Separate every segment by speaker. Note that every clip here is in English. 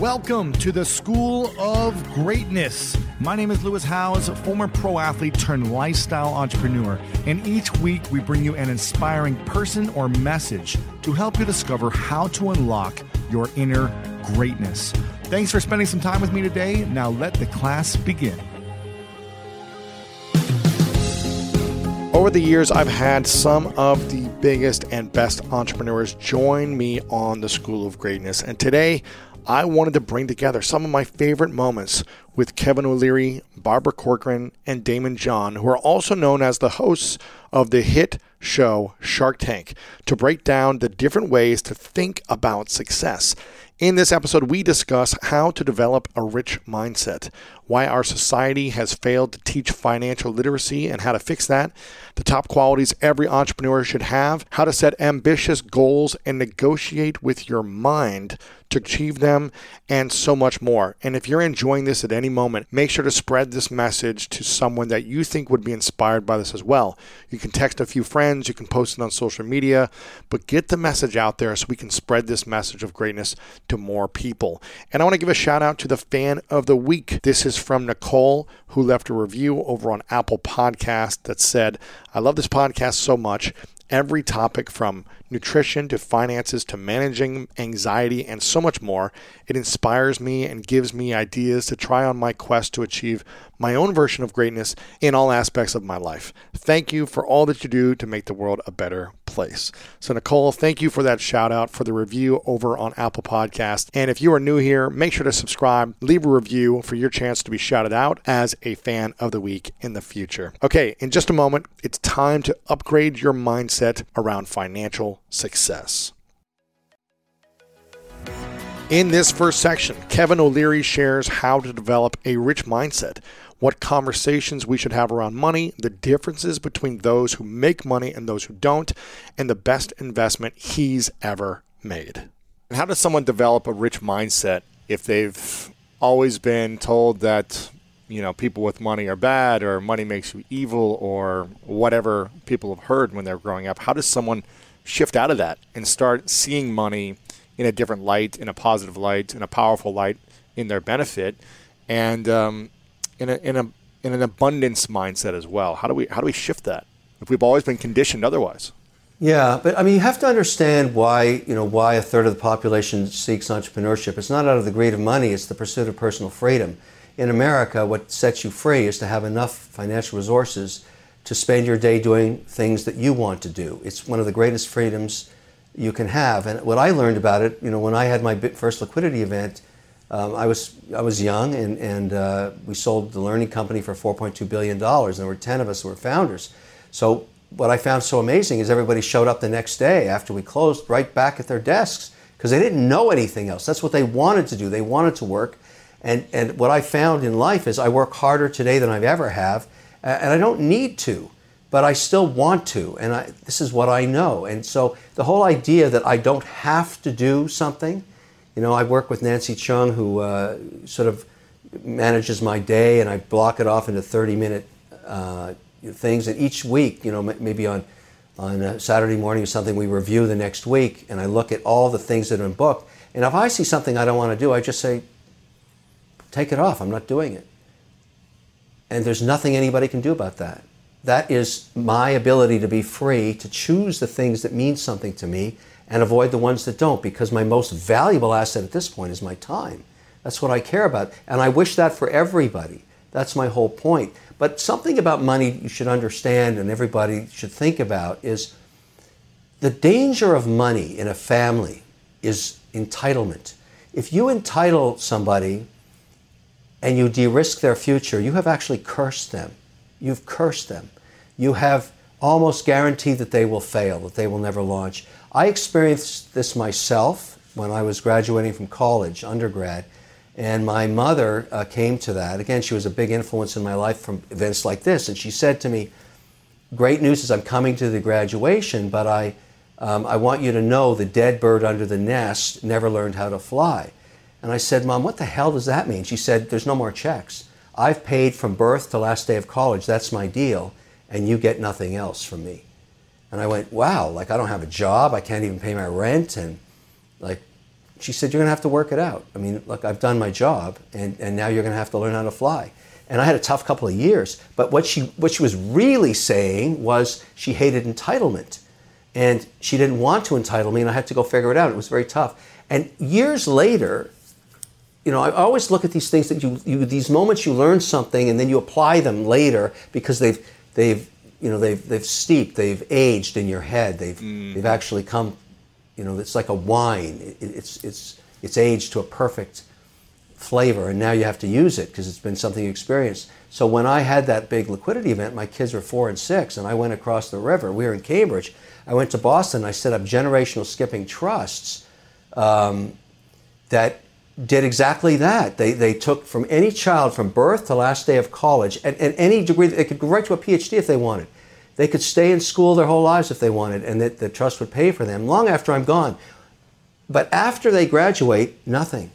Speaker 1: Welcome to the School of Greatness. My name is Lewis Howes, former pro athlete turned lifestyle entrepreneur, and each week we bring you an inspiring person or message to help you discover how to unlock your inner greatness. Thanks for spending some time with me today. Now let the class begin.
Speaker 2: Over the years, I've had some of the biggest and best entrepreneurs join me on the School of Greatness, and today I wanted to bring together some of my favorite moments with Kevin O'Leary, Barbara Corcoran, and Daymond John, who are also known as the hosts of the hit show Shark Tank, to break down the different ways to think about success. In this episode, we discuss how to develop a rich mindset, why our society has failed to teach financial literacy and how to fix that, the top qualities every entrepreneur should have, how to set ambitious goals and negotiate with your mind to achieve them, and so much more. And if you're enjoying this at any moment, make sure to spread this message to someone that you think would be inspired by this as well. You can text a few friends, you can post it on social media, but get the message out there so we can spread this message of greatness to more people. And I want to give a shout out to the fan of the week. This is from Nicole, who left a review over on Apple Podcast that said, I love this podcast so much. Every topic from nutrition to finances to managing anxiety and so much more. It inspires me and gives me ideas to try on my quest to achieve my own version of greatness in all aspects of my life. Thank you for all that you do to make the world a better place. So, Nicole, thank you for that shout out for the review over on Apple Podcast. And if you are new here, make sure to subscribe, leave a review for your chance to be shouted out as a fan of the week in the future. Okay, in just a moment, it's time to upgrade your mindset around financial success. In this first section, Kevin O'Leary shares how to develop a rich mindset, what conversations we should have around money, the differences between those who make money and those who don't, and the best investment he's ever made. And how does someone develop a rich mindset if they've always been told that you know people with money are bad or money makes you evil or whatever people have heard when they're growing up? How does someone shift out of that and start seeing money in a different light, in a positive light, in a powerful light, in their benefit, and um, in a in a in an abundance mindset as well. How do we how do we shift that if we've always been conditioned otherwise?
Speaker 3: Yeah, but I mean, you have to understand why you know why a third of the population seeks entrepreneurship. It's not out of the greed of money; it's the pursuit of personal freedom. In America, what sets you free is to have enough financial resources to spend your day doing things that you want to do. It's one of the greatest freedoms you can have. And what I learned about it, you know, when I had my first liquidity event, um, I was I was young, and and uh, we sold the learning company for 4.2 billion dollars. And there were 10 of us who were founders. So what I found so amazing is everybody showed up the next day after we closed, right back at their desks because they didn't know anything else. That's what they wanted to do. They wanted to work. And, and what I found in life is I work harder today than I've ever have, and I don't need to, but I still want to, and I, this is what I know. And so the whole idea that I don't have to do something, you know, I work with Nancy Chung, who uh, sort of manages my day, and I block it off into 30 minute uh, things. And each week, you know, maybe on on Saturday morning or something, we review the next week, and I look at all the things that been booked. And if I see something I don't want to do, I just say, take it off. I'm not doing it. And there's nothing anybody can do about that. That is my ability to be free to choose the things that mean something to me and avoid the ones that don't because my most valuable asset at this point is my time. That's what I care about. And I wish that for everybody. That's my whole point. But something about money you should understand and everybody should think about is the danger of money in a family is entitlement. If you entitle somebody and you de risk their future, you have actually cursed them. You've cursed them. You have almost guaranteed that they will fail, that they will never launch. I experienced this myself when I was graduating from college, undergrad. And my mother uh, came to that. Again, she was a big influence in my life from events like this. And she said to me, Great news is I'm coming to the graduation, but I, um, I want you to know the dead bird under the nest never learned how to fly. And I said, Mom, what the hell does that mean? She said, There's no more checks. I've paid from birth to last day of college. That's my deal. And you get nothing else from me. And I went, Wow, like I don't have a job. I can't even pay my rent. And like, she said, You're going to have to work it out. I mean, look, I've done my job, and, and now you're going to have to learn how to fly. And I had a tough couple of years. But what she, what she was really saying was she hated entitlement. And she didn't want to entitle me, and I had to go figure it out. It was very tough. And years later, you know, I always look at these things that you, you these moments you learn something and then you apply them later because they've, they've, you know, they've, they've steeped, they've aged in your head. They've, mm. they've actually come, you know, it's like a wine. It, it's, it's, it's aged to a perfect flavor, and now you have to use it because it's been something you experienced. So when I had that big liquidity event, my kids were four and six, and I went across the river. We were in Cambridge. I went to Boston. I set up generational skipping trusts um, that did exactly that. They, they took from any child from birth to last day of college, and, and any degree, they could go right to a PhD if they wanted. They could stay in school their whole lives if they wanted, and that the trust would pay for them long after I'm gone. But after they graduate, nothing,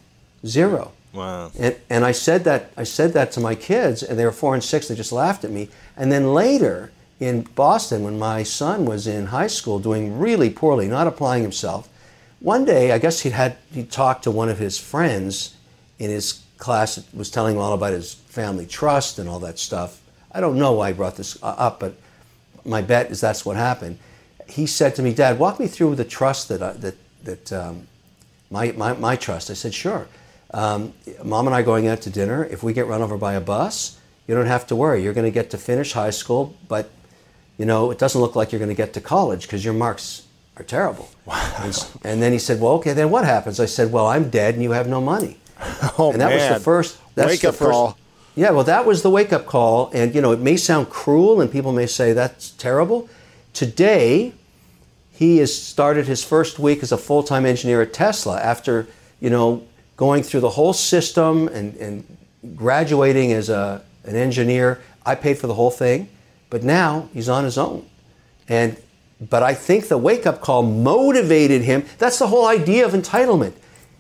Speaker 3: zero.
Speaker 2: Wow.
Speaker 3: And, and I said that I said that to my kids, and they were four and six. They just laughed at me. And then later in Boston, when my son was in high school, doing really poorly, not applying himself, one day I guess he had he talked to one of his friends in his class. Was telling him all about his family trust and all that stuff. I don't know why I brought this up, but my bet is that's what happened. He said to me, "Dad, walk me through the trust that I, that that um, my, my my trust." I said, "Sure." Um, Mom and I going out to dinner. If we get run over by a bus, you don't have to worry. You're going to get to finish high school, but you know it doesn't look like you're going to get to college because your marks are terrible.
Speaker 2: Wow.
Speaker 3: And, and, then he said, "Well, okay, then what happens?" I said, "Well, I'm dead and you have no money."
Speaker 2: Oh
Speaker 3: and that
Speaker 2: man.
Speaker 3: was the first. That's
Speaker 2: wake
Speaker 3: the
Speaker 2: up
Speaker 3: first,
Speaker 2: call.
Speaker 3: Yeah, well, that was the wake up call, and you know it may sound cruel, and people may say that's terrible. Today, he has started his first week as a full time engineer at Tesla after you know going through the whole system and, and graduating as a, an engineer. I paid for the whole thing, but now he's on his own. And but I think the wake up call motivated him. That's the whole idea of entitlement.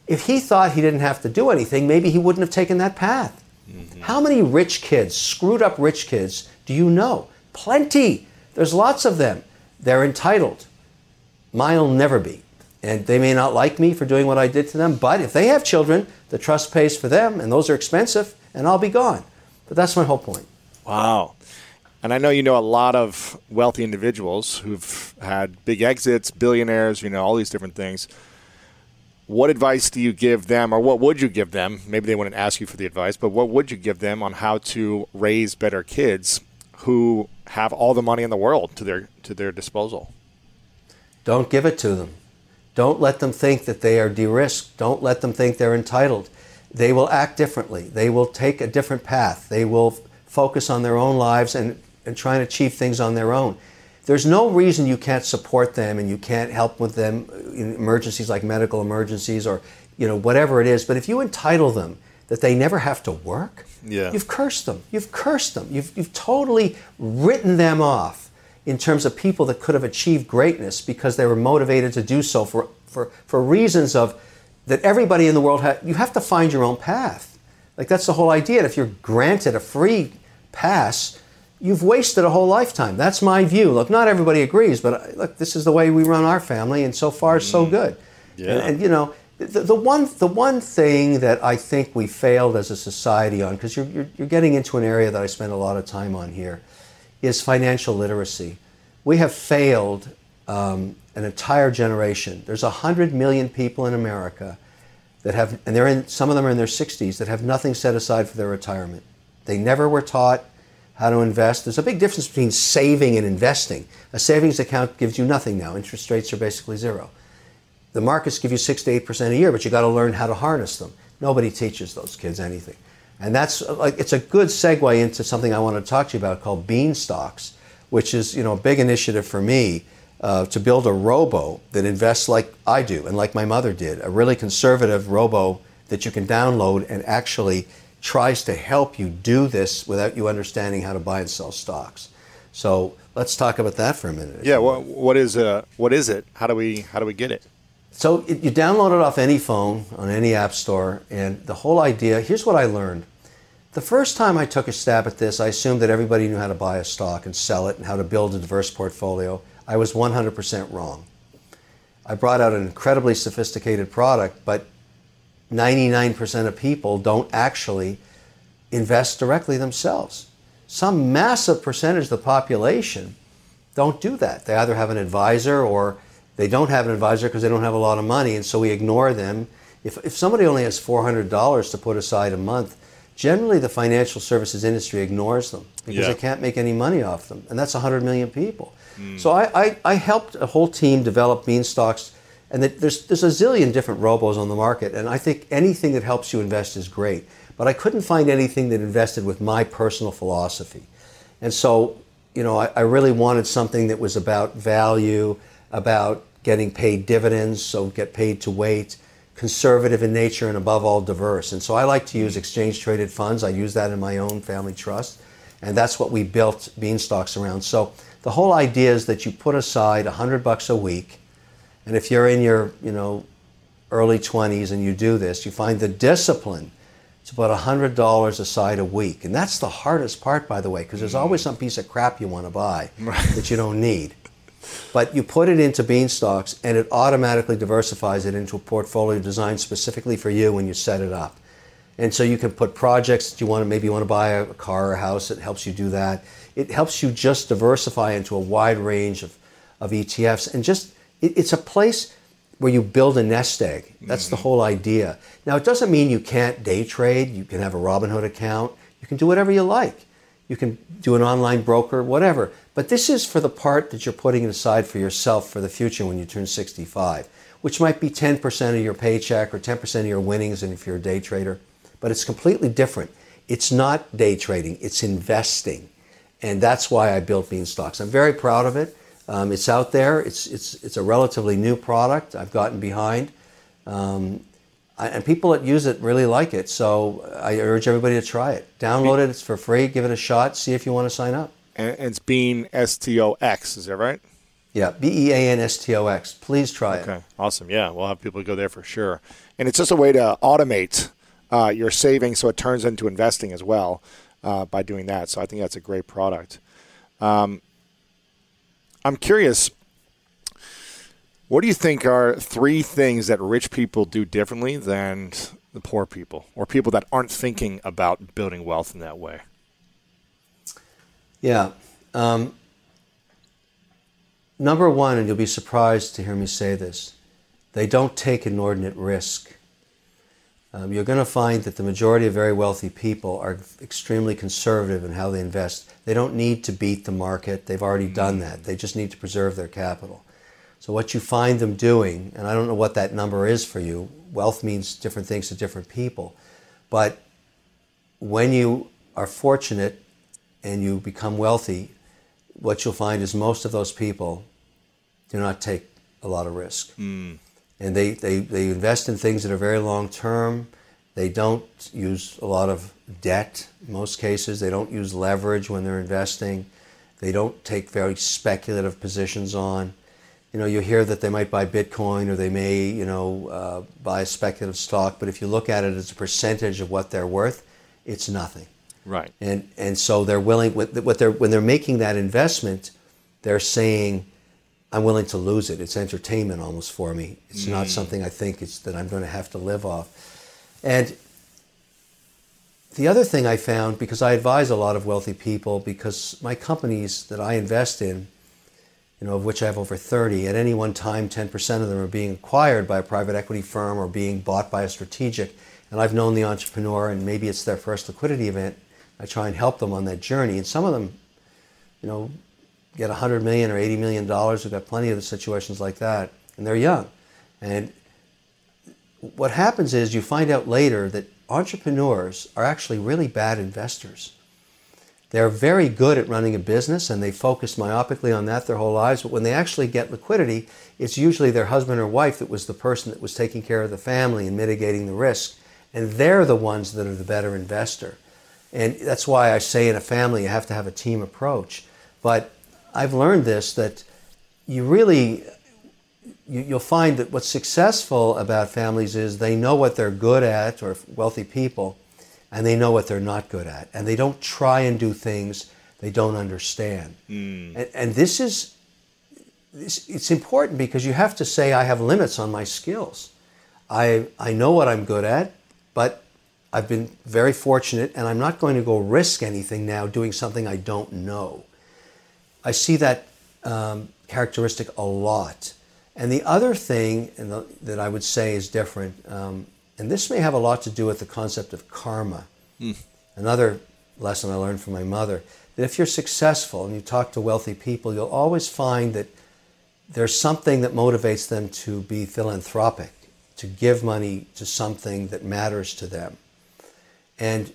Speaker 3: If he thought he didn't have to do anything, maybe he wouldn't have taken that path. Mm-hmm. How many rich kids, screwed up rich kids, do you know? Plenty. There's lots of them. They're entitled. Mine'll never be. And they may not like me for doing what I did to them, but if they have children, the trust pays for them, and those are expensive, and I'll be gone. But that's my whole point.
Speaker 2: Wow. And I know you know a lot of wealthy individuals who've had big exits, billionaires, you know, all these different things. What advice do you give them, or what would you give them? Maybe they wouldn't ask you for the advice, but what would you give them on how to raise better kids who have all the money in the world to their to their disposal?
Speaker 3: Don't give it to them. Don't let them think that they are de risked. Don't let them think they're entitled. They will act differently. They will take a different path. They will focus on their own lives and, and try and achieve things on their own. There's no reason you can't support them and you can't help with them uh, in emergencies like medical emergencies or you know whatever it is. But if you entitle them that they never have to work,
Speaker 2: yeah.
Speaker 3: you've cursed them. You've cursed them. You've, you've totally written them off in terms of people that could have achieved greatness because they were motivated to do so for, for, for reasons of that everybody in the world ha- you have to find your own path like that's the whole idea and if you're granted a free pass you've wasted a whole lifetime that's my view look not everybody agrees but uh, look this is the way we run our family and so far so mm. good
Speaker 2: yeah.
Speaker 3: and, and you know the, the, one, the one thing that I think we failed as a society on, because you're, you're, you're getting into an area that I spend a lot of time on here, is financial literacy. We have failed um, an entire generation. There's 100 million people in America that have, and they're in, some of them are in their 60s, that have nothing set aside for their retirement. They never were taught how to invest. There's a big difference between saving and investing. A savings account gives you nothing now. Interest rates are basically zero. The markets give you 6 to 8% a year, but you got to learn how to harness them. Nobody teaches those kids anything. And that's like it's a good segue into something I want to talk to you about called Beanstox, which is you know a big initiative for me. uh, to build a robo that invests like I do and like my mother did, a really conservative robo that you can download and actually tries to help you do this without you understanding how to buy and sell stocks. So let's talk about that for a minute.
Speaker 2: Yeah, what, what is uh, what is it? How do we how do we get it?
Speaker 3: So it, you download it off any phone on any app store, and the whole idea. Here's what I learned. The first time I took a stab at this, I assumed that everybody knew how to buy a stock and sell it and how to build a diverse portfolio. I was 100% wrong. I brought out an incredibly sophisticated product, but 99% of people don't actually invest directly themselves. Some massive percentage of the population don't do that. They either have an advisor or they don't have an advisor because they don't have a lot of money, and so we ignore them. If, if somebody only has $400 to put aside a month, generally the financial services industry ignores them because
Speaker 2: Yeah.
Speaker 3: they can't make any money off them. And that's 100 million people. Hmm. So I, I, I helped a whole team develop Beanstox. And that there's, there's a zillion different robos on the market. And I think anything that helps you invest is great. But I couldn't find anything that invested with my personal philosophy. And so, you know, I, I really wanted something that was about value, about getting paid dividends, so get paid to wait, conservative in nature, and above all, diverse. And so I like to use exchange traded funds. I use that in my own family trust. And that's what we built Beanstox around. So the whole idea is that you put aside 100 bucks a week. And if you're in your, you know, early 20s and you do this, you find the discipline to put $100 aside a week. And that's the hardest part, by the way, because there's always some piece of crap you want to buy that you don't need. But you put it into Beanstox and it automatically diversifies it into a portfolio designed specifically for you when you set it up. And so you can put projects that you want to, maybe you want to buy a car or a house, it helps you do that. It helps you just diversify into a wide range of, of ETFs. And just, it, it's a place where you build a nest egg. That's the mm-hmm. whole idea. Now, it doesn't mean you can't day trade. You can have a Robinhood account. You can do whatever you like. You can do an online broker, whatever. But this is for the part that you're putting aside for yourself for the future when you turn 65, which might be 10% of your paycheck or 10% of your winnings and if you're a day trader. But it's completely different. It's not day trading, it's investing. And that's why I built Beanstox. I'm very proud of it. Um, it's out there. It's, it's, it's a relatively new product. I've gotten behind. Um, I, and people that use it really like it. So I urge everybody to try it. Download it. It's for free. Give it a shot. See if you want to sign up.
Speaker 2: And it's Bean S T O X. Is that right?
Speaker 3: Yeah, B E A N S T O X. Please try it.
Speaker 2: Okay, awesome. Yeah, we'll have people go there for sure. And it's just a way to automate uh, your savings so it turns into investing as well uh, by doing that. So I think that's a great product. Um, I'm curious. What do you think are three things that rich people do differently than the poor people, or people that aren't thinking about building wealth in that way?
Speaker 3: Yeah. Um, number one, and you'll be surprised to hear me say this, they don't take inordinate risk. Um, you're going to find that the majority of very wealthy people are extremely conservative in how they invest. They don't need to beat the market. They've already done that. They just need to preserve their capital. So what you find them doing, and I don't know what that number is for you, wealth means different things to different people, but when you are fortunate and you become wealthy, what you'll find is most of those people do not take a lot of risk. And they, they, they invest in things that are very long term. They don't use a lot of debt in most cases. They don't use leverage when they're investing. They don't take very speculative positions on. You know, you hear that they might buy Bitcoin or they may, you know, uh, buy a speculative stock, but if you look at it as a percentage of what they're worth, it's nothing.
Speaker 2: Right.
Speaker 3: And and so they're willing what what they're when they're making that investment, they're saying, I'm willing to lose it. It's entertainment almost for me. It's not mm. something I think it's that I'm going to have to live off. And the other thing I found because I advise a lot of wealthy people because my companies that I invest in, you know, of which I have over 30, at any one time 10% of them are being acquired by a private equity firm or being bought by a strategic. And I've known the entrepreneur and maybe it's their first liquidity event. I try and help them on that journey. And some of them, you know, get 100 million or 80 million dollars. We've got plenty of situations like that, and they're young. And what happens is you find out later that entrepreneurs are actually really bad investors. they're very good at running a business and they focus myopically on that their whole lives. But when they actually get liquidity, it's usually their husband or wife that was the person that was taking care of the family and mitigating the risk. And they're the ones that are the better investor. And that's why I say in a family, you have to have a team approach. But I've learned this that you really, you, you'll find that what's successful about families is they know what they're good at, or wealthy people and they know what they're not good at. And they don't try and do things they don't understand. Mm. And, and, this is, it's important because you have to say, I have limits on my skills. I, I know what I'm good at, but I've been very fortunate and I'm not going to go risk anything now doing something I don't know. I see that um, characteristic a lot. And the other thing the, that I would say is different um, and this may have a lot to do with the concept of karma. Mm. Another lesson I learned from my mother that if you're successful and you talk to wealthy people, you'll always find that there's something that motivates them to be philanthropic, to give money to something that matters to them. And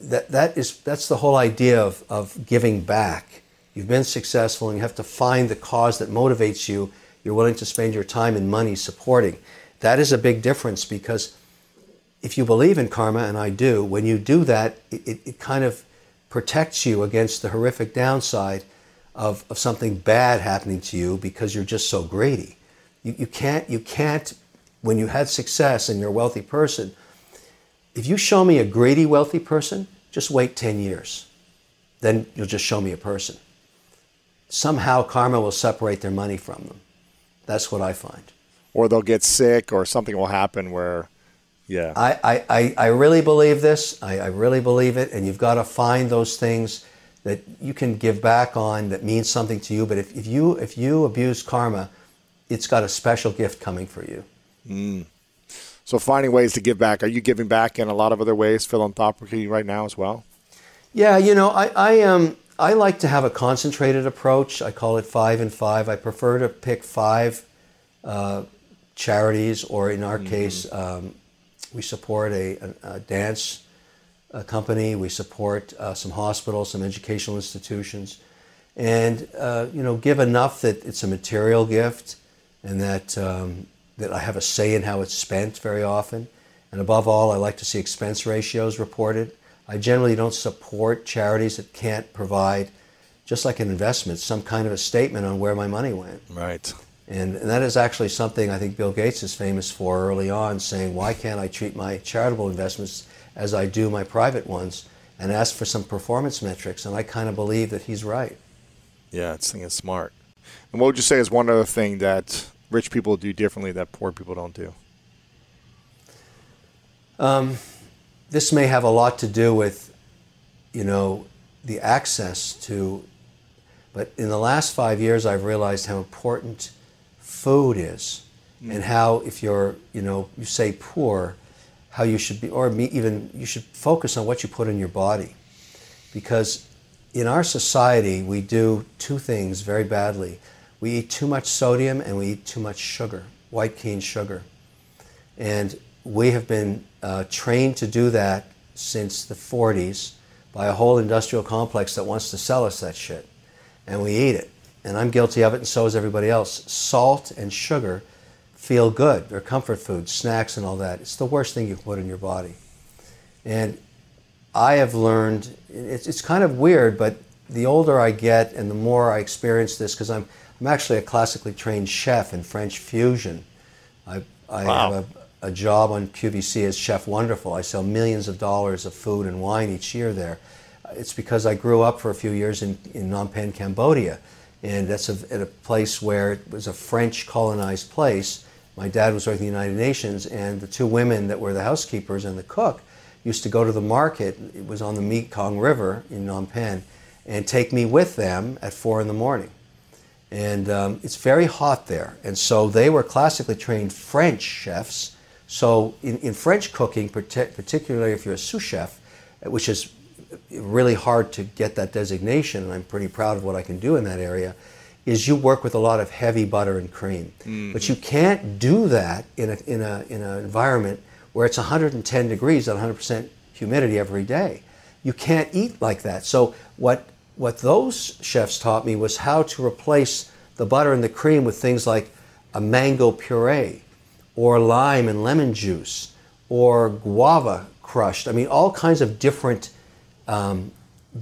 Speaker 3: that, that is, that's the whole idea of, of giving back. You've been successful and you have to find the cause that motivates you. You're willing to spend your time and money supporting. That is a big difference because if you believe in karma, and I do, when you do that, it, it kind of protects you against the horrific downside of, of something bad happening to you because you're just so greedy. You, you, can't, you can't, when you had success and you're a wealthy person, if you show me a greedy wealthy person, just wait 10 years. Then you'll just show me a person. Somehow karma will separate their money from them. That's what I find.
Speaker 2: Or they'll get sick or something will happen where yeah.
Speaker 3: I i, I really believe this. I, I really believe it. And you've got to find those things that you can give back on that means something to you. But if, if you if you abuse karma it's got a special gift coming for you.
Speaker 2: Mm. so finding ways to give back. Are you giving back in a lot of other ways philanthropically right now as well?
Speaker 3: Yeah you know i i um I like to have a concentrated approach. I call it five and five. I prefer to pick five uh, charities, or in our mm-hmm. case, um, we support a, a, a dance a company. We support uh, some hospitals, some educational institutions, and uh, you know, give enough that it's a material gift, and that um, that I have a say in how it's spent very often. And above all, I like to see expense ratios reported. I generally don't support charities that can't provide, just like an investment, some kind of a statement on where my money went.
Speaker 2: Right.
Speaker 3: And, and, that is actually something I think Bill Gates is famous for early on, saying, why can't I treat my charitable investments as I do my private ones and ask for some performance metrics? And I kind of believe that he's right.
Speaker 2: Yeah, I think it's smart. And what would you say is one other thing that rich people do differently that poor people don't do?
Speaker 3: Um, this may have a lot to do with, you know, the access to, but in the last five years, I've realized how important food is mm. and how if you're you know you say poor how you should be or even you should focus on what you put in your body. Because in our society we do two things very badly. We eat too much sodium and we eat too much sugar white cane sugar. And we have been uh, trained to do that since the 40s by a whole industrial complex that wants to sell us that shit and we eat it and I'm guilty of it, and so is everybody else. Salt and sugar feel good. They're comfort foods, snacks, and all that. It's the worst thing you can put in your body. And I have learned, it's, it's kind of weird, but the older I get and the more I experience this, because I'm, I'm actually a classically trained chef in French fusion. I, I wow. have a, a job on QVC as Chef Wonderful. I sell millions of dollars of food and wine each year there. It's because I grew up for a few years in, in Phnom Penh, Cambodia and that's a, at a place where it was a French colonized place. My dad was working in the United Nations, and the two women that were the housekeepers and the cook used to go to the market. It was on the Mekong River in Phnom Penh, and take me with them at four in the morning. And um, it's very hot there, and so they were classically trained French chefs. So in, in French cooking, particularly if you're a sous chef, which is really hard to get that designation, and I'm pretty proud of what I can do in that area, is you work with a lot of heavy butter and cream. Mm-hmm. But you can't do that in a, in a in an environment where it's 110 degrees at 100% humidity every day. you can't eat like that. So what what those chefs taught me was how to replace the butter and the cream with things like a mango puree or lime and lemon juice or guava crushed. I mean, all kinds of different um,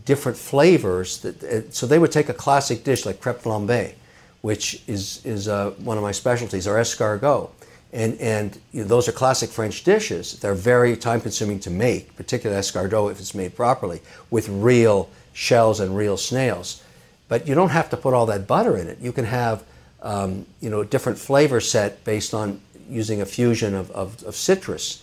Speaker 3: different flavors. That, uh, so they would take a classic dish like crepe flambée, which is is uh, one of my specialties, or escargot, and and you know, those are classic French dishes. They're very time consuming to make, particularly escargot if it's made properly with real shells and real snails. But you don't have to put all that butter in it. You can have um, you know a different flavor set based on using a fusion of, of, of citrus.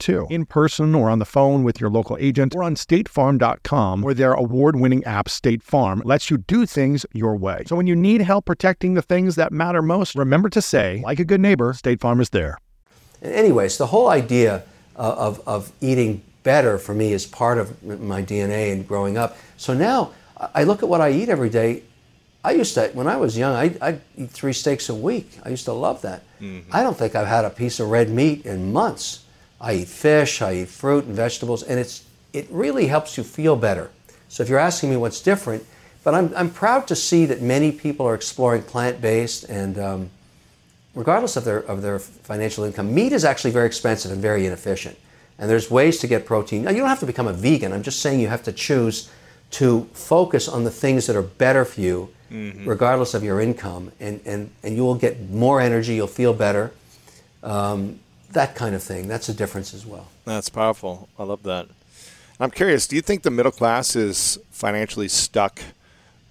Speaker 4: too, in person or on the phone with your local agent or on statefarm.com, where their award winning app, State Farm, lets you do things your way. So when you need help protecting the things that matter most, remember to say, like a good neighbor, State Farm is there.
Speaker 3: Anyways, the whole idea of, of eating better for me is part of my DNA and growing up. So now I look at what I eat every day. I used to, when I was young, I, I'd eat three steaks a week. I used to love that. Mm-hmm. I don't think I've had a piece of red meat in months. I eat fish, I eat fruit and vegetables, and it's it really helps you feel better. So if you're asking me what's different, but I'm, I'm proud to see that many people are exploring plant-based and um, regardless of their of their financial income, meat is actually very expensive and very inefficient. And there's ways to get protein. Now you don't have to become a vegan. I'm just saying you have to choose to focus on the things that are better for you, mm-hmm. regardless of your income, and, and, and you will get more energy. You'll feel better. Um, that kind of thing. That's a difference as well.
Speaker 2: That's powerful. I love that. I'm curious, do you think the middle class is financially stuck?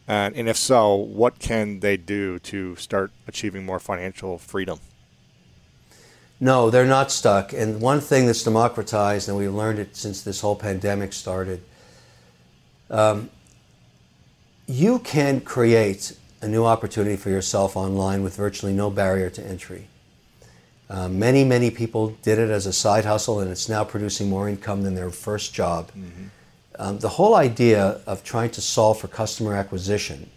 Speaker 2: And, and if so, what can they do to start achieving more financial freedom?
Speaker 3: No, they're not stuck. And one thing that's democratized, and we've learned it since this whole pandemic started, um, you can create a new opportunity for yourself online with virtually no barrier to entry. Uh, many, many people did it as a side hustle, and it's now producing more income than their first job. Mm-hmm. Um, the whole idea of trying to solve for customer acquisition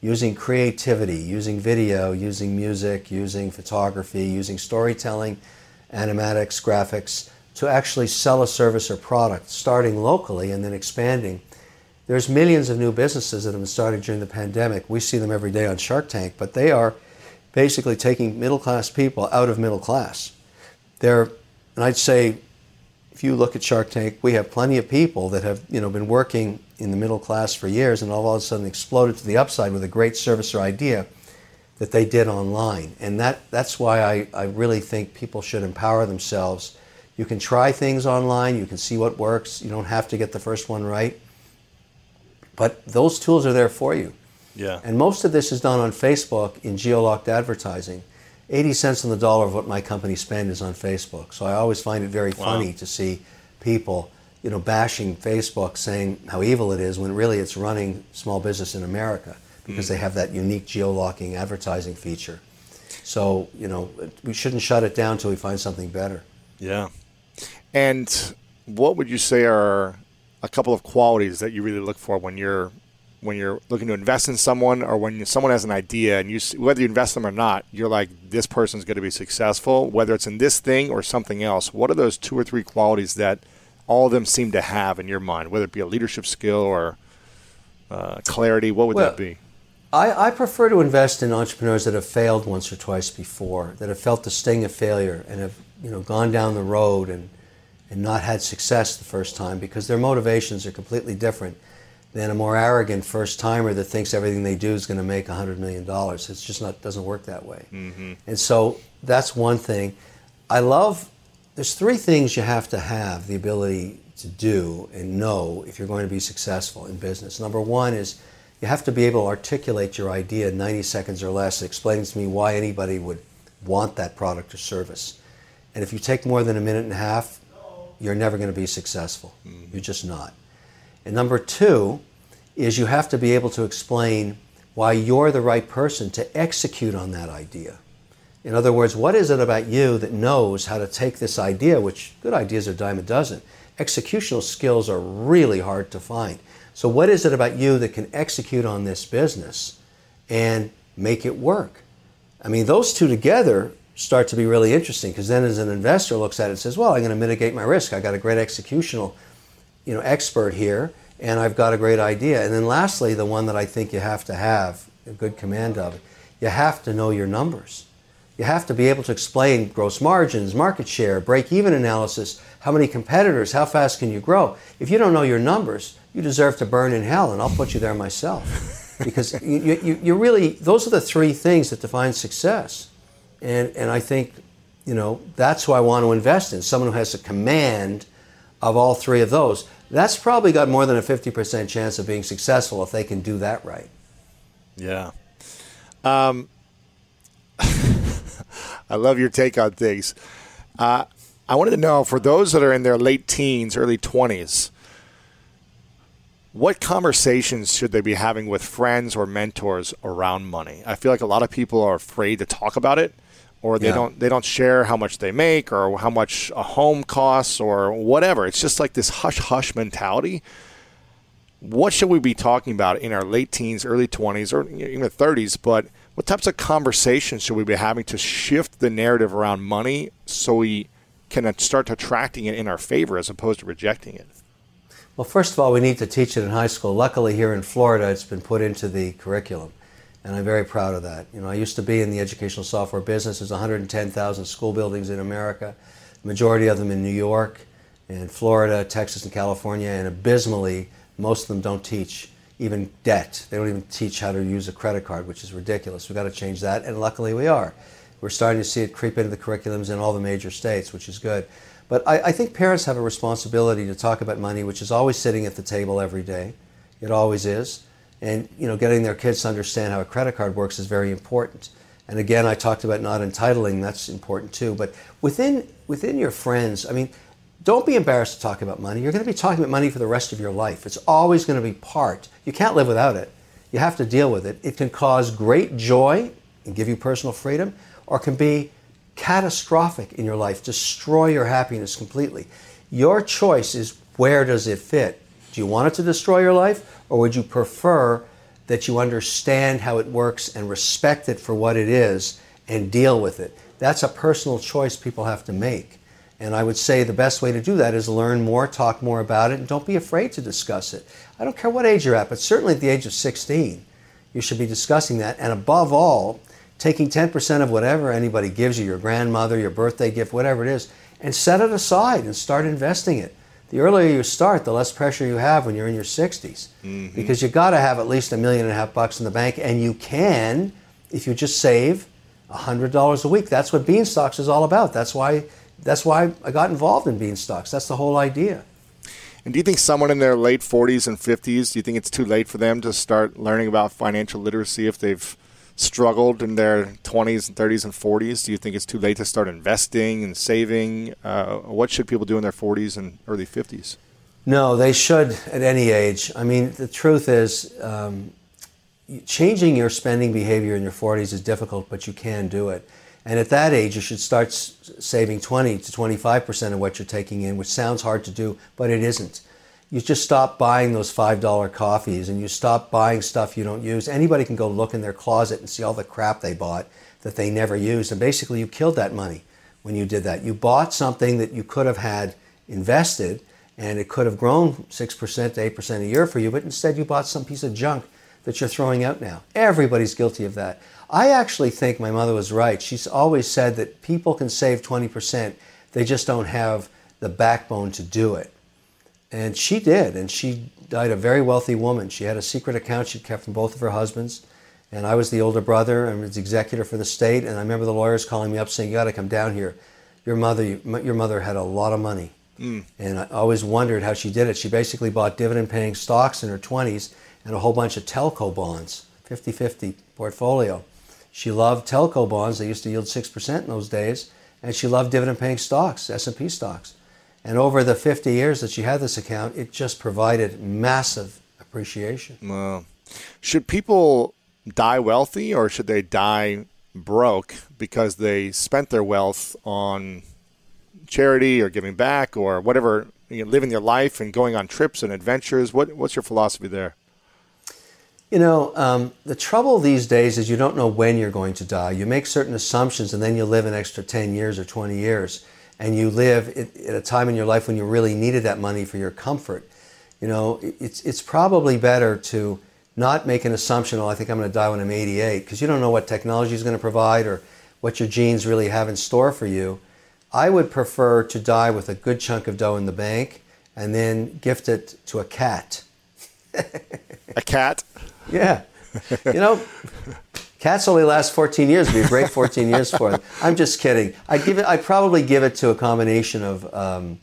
Speaker 3: using creativity, using video, using music, using photography, using storytelling, animatics, graphics, to actually sell a service or product, starting locally and then expanding. There's millions of new businesses that have been started during the pandemic. We see them every day on Shark Tank, but they are basically taking middle class people out of middle class. There, and I'd say, if you look at Shark Tank, we have plenty of people that have you know been working in the middle class for years, and all of a sudden exploded to the upside with a great service or idea. that they did online. And that, that's why I, I really think people should empower themselves. You can try things online, you can see what works, you don't have to get the first one right. But those tools are there for you.
Speaker 2: Yeah.
Speaker 3: And most of this is done on Facebook in geolocked advertising. 80 cents on the dollar of what my company spends is on Facebook. So I always find it very wow. funny to see people, you know, bashing Facebook saying how evil it is when really it's running small business in America because mm. they have that unique geolocking advertising feature. So, you know, we shouldn't shut it down until we find something better.
Speaker 2: Yeah. And what would you say are a couple of qualities that you really look for when you're when you're looking to invest in someone or when someone has an idea and you whether you invest them or not you're like this person's going to be successful whether it's in this thing or something else. What are those two or three qualities that all of them seem to have in your mind whether it be a leadership skill or uh, clarity? What would
Speaker 3: well,
Speaker 2: that be?
Speaker 3: I, I prefer to invest in entrepreneurs that have failed once or twice before that have felt the sting of failure and have you know gone down the road and and not had success the first time because their motivations are completely different than a more arrogant first timer that thinks everything they do is going to make $100 million. It's just not, doesn't work that way. Mm-hmm. And so that's one thing. I love, there's three things you have to have the ability to do and know if you're going to be successful in business. Number one is you have to be able to articulate your idea in 90 seconds or less, explaining to me why anybody would want that product or service. And if you take more than a minute and a half, you're never going to be successful. Mm-hmm. You're just not. And number two is you have to be able to explain why you're the right person to execute on that idea. In other words, what is it about you that knows how to take this idea, which good ideas are dime a dozen? Executional skills are really hard to find. So, what is it about you that can execute on this business and make it work? I mean, those two together start to be really interesting because then, as an investor looks at it and says, "Well, I'm going to mitigate my risk. I got a great executional you know, expert here, and I've got a great idea. And then lastly, the one that I think you have to have a good command of, you have to know your numbers. You have to be able to explain gross margins, market share, break even analysis, how many competitors, how fast can you grow. If you don't know your numbers, you deserve to burn in hell, and I'll put you there myself. because you, you, you really, those are the three things that define success. And, and I think, you know, that's who I want to invest in someone who has a command of all three of those, that's probably got more than a 50% chance of being successful if they can do that right.
Speaker 2: Yeah. Um, I love your take on things. Uh, I wanted to know for those that are in their late teens, early 20s, what conversations should they be having with friends or mentors around money? I feel like a lot of people are afraid to talk about it or they yeah. don't they don't share how much they make or how much a home costs or whatever. It's just like this hush hush mentality. What should we be talking about in our late teens, early 20s, or even 30s? But what types of conversations should we be having to shift the narrative around money so we can start attracting it in our favor as opposed to rejecting it?
Speaker 3: Well, first of all, we need to teach it in high school. Luckily, here in Florida, it's been put into the curriculum and I'm very proud of that. You know, I used to be in the educational software business. There's 110,000 school buildings in America, majority of them in New York, and Florida, Texas, and California, and abysmally, most of them don't teach even debt. They don't even teach how to use a credit card, which is ridiculous. We've got to change that, and luckily we are. We're starting to see it creep into the curriculums in all the major states, which is good. But I, I think parents have a responsibility to talk about money, which is always sitting at the table every day. It always is and you know getting their kids to understand how a credit card works is very important. And again i talked about not entitling that's important too. But within within your friends i mean don't be embarrassed to talk about money. You're going to be talking about money for the rest of your life. It's always going to be part. You can't live without it. You have to deal with it. It can cause great joy and give you personal freedom or can be catastrophic in your life destroy your happiness completely. Your choice is where does it fit do you want it to destroy your life or would you prefer that you understand how it works and respect it for what it is and deal with it? That's a personal choice people have to make. And I would say the best way to do that is learn more, talk more about it, and don't be afraid to discuss it. I don't care what age you're at, but certainly at the age of 16, you should be discussing that. And above all, taking 10% of whatever anybody gives you, your grandmother, your birthday gift, whatever it is, and set it aside and start investing it the earlier you start, the less pressure you have when you're in your 60s. Mm-hmm. Because you got to have at least a million and a half bucks in the bank, and you can if you just save $100 a week. That's what Beanstox is all about. That's why, that's why I got involved in Beanstox. That's the whole idea.
Speaker 2: And do you think someone in their late 40s and 50s, do you think it's too late for them to start learning about financial literacy if they've struggled in their 20s and 30s and 40s? Do you think it's too late to start investing and saving? Uh, what should people do in their 40s and early 50s?
Speaker 3: No, they should at any age. I mean, the truth is, um, changing your spending behavior in your 40s is difficult, but you can do it. And at that age, you should start saving 20 to 25% of what you're taking in, which sounds hard to do, but it isn't. You just stop buying those $5 coffees and you stop buying stuff you don't use. Anybody can go look in their closet and see all the crap they bought that they never used. And basically, you killed that money when you did that. You bought something that you could have had invested and it could have grown 6% to 8% a year for you, but instead you bought some piece of junk that you're throwing out now. Everybody's guilty of that. I actually think my mother was right. She's always said that people can save 20%, they just don't have the backbone to do it. And she did, and she died a very wealthy woman. She had a secret account she'd kept from both of her husbands. And I was the older brother and was executor for the state. And I remember the lawyers calling me up saying, "You got to come down here. Your mother, your mother had a lot of money." Mm. And I always wondered how she did it. She basically bought dividend-paying stocks in her 20s and a whole bunch of telco bonds, 50-50 portfolio. She loved telco bonds. They used to yield 6% in those days. And she loved dividend-paying stocks, S&P stocks. And over the 50 years that she had this account, it just provided massive appreciation.
Speaker 2: Well, should people die wealthy or should they die broke because they spent their wealth on charity or giving back or whatever, you know, living their life and going on trips and adventures? What, what's your philosophy there?
Speaker 3: You know, um, the trouble these days is you don't know when you're going to die. You make certain assumptions and then you live an extra 10 years or 20 years. And you live at, a time in your life when you really needed that money for your comfort. You know, it's, it's probably better to not make an assumption, oh, I think I'm going to die when I'm 88, because you don't know what technology is going to provide or what your genes really have in store for you. I would prefer to die with a good chunk of dough in the bank and then gift it to a cat.
Speaker 2: a cat?
Speaker 3: Yeah. You know, cats only last 14 years. It'd be a great 14 years for them. I'm just kidding. I'd give it. I'd probably give it to a combination of, um,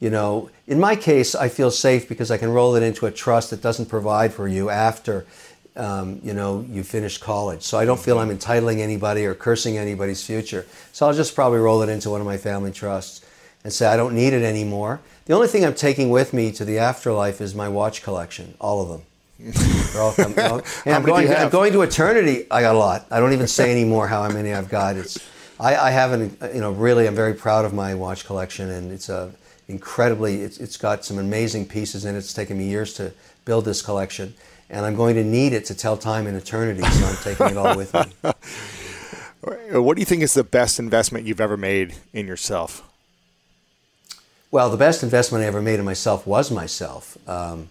Speaker 3: you know, in my case, I feel safe because I can roll it into a trust that doesn't provide for you after, um, you know, you finish college. So I don't feel I'm entitling anybody or cursing anybody's future. So I'll just probably roll it into one of my family trusts and say I don't need it anymore. The only thing I'm taking with me to the afterlife is my watch collection, all of them. They're all coming. I'm, going, I'm going to eternity. I got a lot. I don't even say anymore how many I've got. It's I, I haven't. You know, really, I'm very proud of my watch collection, and it's a incredibly. It's, it's got some amazing pieces and it. It's taken me years to build this collection, and I'm going to need it to tell time in eternity. So I'm taking it all with me.
Speaker 2: What do you think is the best investment you've ever made in yourself?
Speaker 3: Well, the best investment I ever made in myself was myself. Um,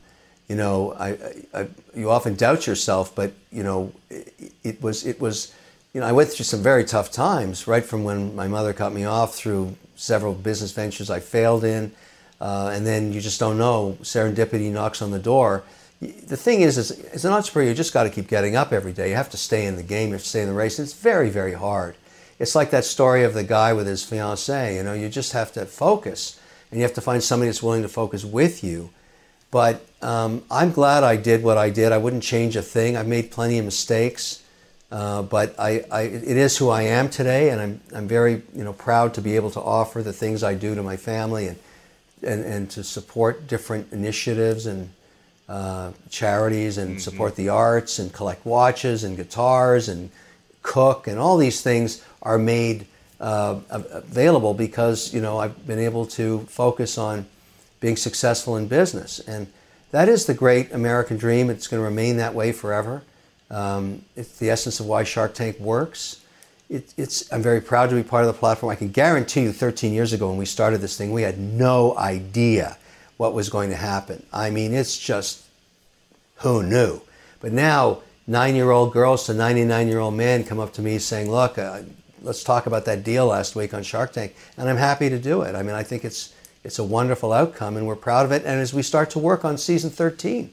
Speaker 3: you know, I, I, you often doubt yourself, but you know, it, it, was it was, you know, I went through some very tough times, right from when my mother cut me off through several business ventures I failed in, uh, and then you just don't know. Serendipity knocks on the door. The thing is, is as an entrepreneur, you just got to keep getting up every day. You have to stay in the game. You have to stay in the race. It's very, very hard. It's like that story of the guy with his fiancee. You know, you just have to focus, and you have to find somebody that's willing to focus with you but um, I'm glad I did what I did. I wouldn't change a thing. I've made plenty of mistakes, uh, but I, I, it is who I am today, and I'm, I'm very you know, proud to be able to offer the things I do to my family and, and, and to support different initiatives and uh, charities and mm-hmm. support the arts and collect watches and guitars and cook and all these things are made uh, available because you know I've been able to focus on being successful in business. And that is the great American dream. It's going to remain that way forever. Um, it's the essence of why Shark Tank works. It, it's, I'm very proud to be part of the platform. I can guarantee you 13 years ago when we started this thing, we had no idea what was going to happen. I mean, it's just who knew? But now, nine year old girls to 99 year old men come up to me saying, Look, uh, let's talk about that deal last week on Shark Tank. And I'm happy to do it. I mean, I think it's, it's a wonderful outcome, and we're proud of it. And as we start to work on season 13,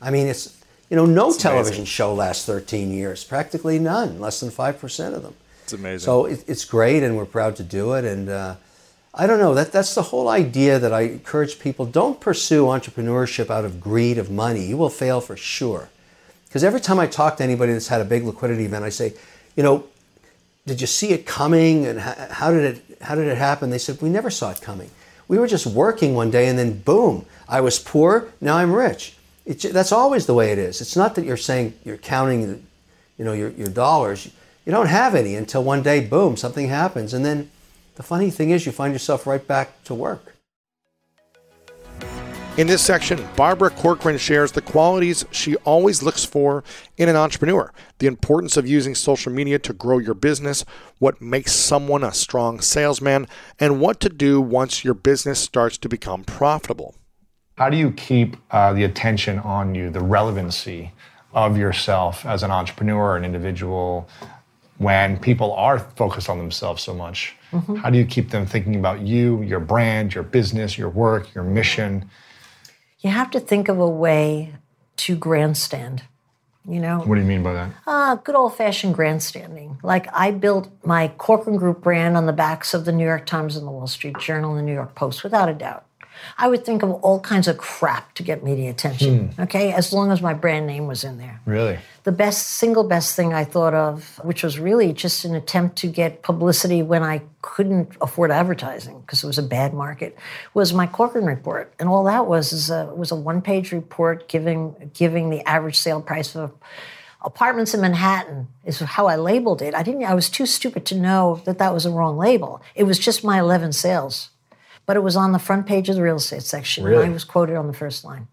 Speaker 3: I mean, it's You know, no television show lasts 13 years, practically none, less than 5% of them.
Speaker 2: It's amazing.
Speaker 3: So it, it's great, and we're proud to do it. And uh, I don't know, that, that's the whole idea that I encourage people don't pursue entrepreneurship out of greed of money. You will fail for sure. Because every time I talk to anybody that's had a big liquidity event, I say, you know, did you see it coming and how, how did it how did it happen? They said we never saw it coming. We were just working one day and then boom, I was poor, now I'm rich. It, that's always the way it is. It's not that you're saying you're counting, you know, your, your dollars. You don't have any until one day, boom, something happens, and then the funny thing is, you find yourself right back to work.
Speaker 2: In this section, Barbara Corcoran shares the qualities she always looks for in an entrepreneur, the importance of using social media to grow your business, what makes someone a strong salesman, and what to do once your business starts to become profitable.
Speaker 5: How do you keep uh, the attention on you, the relevancy of yourself as an entrepreneur, an individual, when people are focused on themselves so much? Mm-hmm. How do you keep them thinking about you, your brand, your business, your work, your mission?
Speaker 6: You have to think of a way to grandstand. You know?
Speaker 5: What do you mean by that?
Speaker 6: Uh, good old fashioned grandstanding. Like I built my Corcoran Group brand on the backs of the New York Times and the Wall Street Journal and the New York Post, without a doubt. I would think of all kinds of crap to get media attention. Hmm. Okay, as long as my brand name was in there.
Speaker 5: Really?
Speaker 6: The best, single best thing I thought of, which was really just an attempt to get publicity when I couldn't afford advertising because it was a bad market, was my Corcoran report, and all that was is a, was a one page report giving giving the average sale price of apartments in Manhattan is how I labeled it. I didn't. I was too stupid to know that that was a wrong label. It was just my 11 sales but it was on the front page of the real estate section.
Speaker 5: Really?
Speaker 6: And I was quoted on the first line.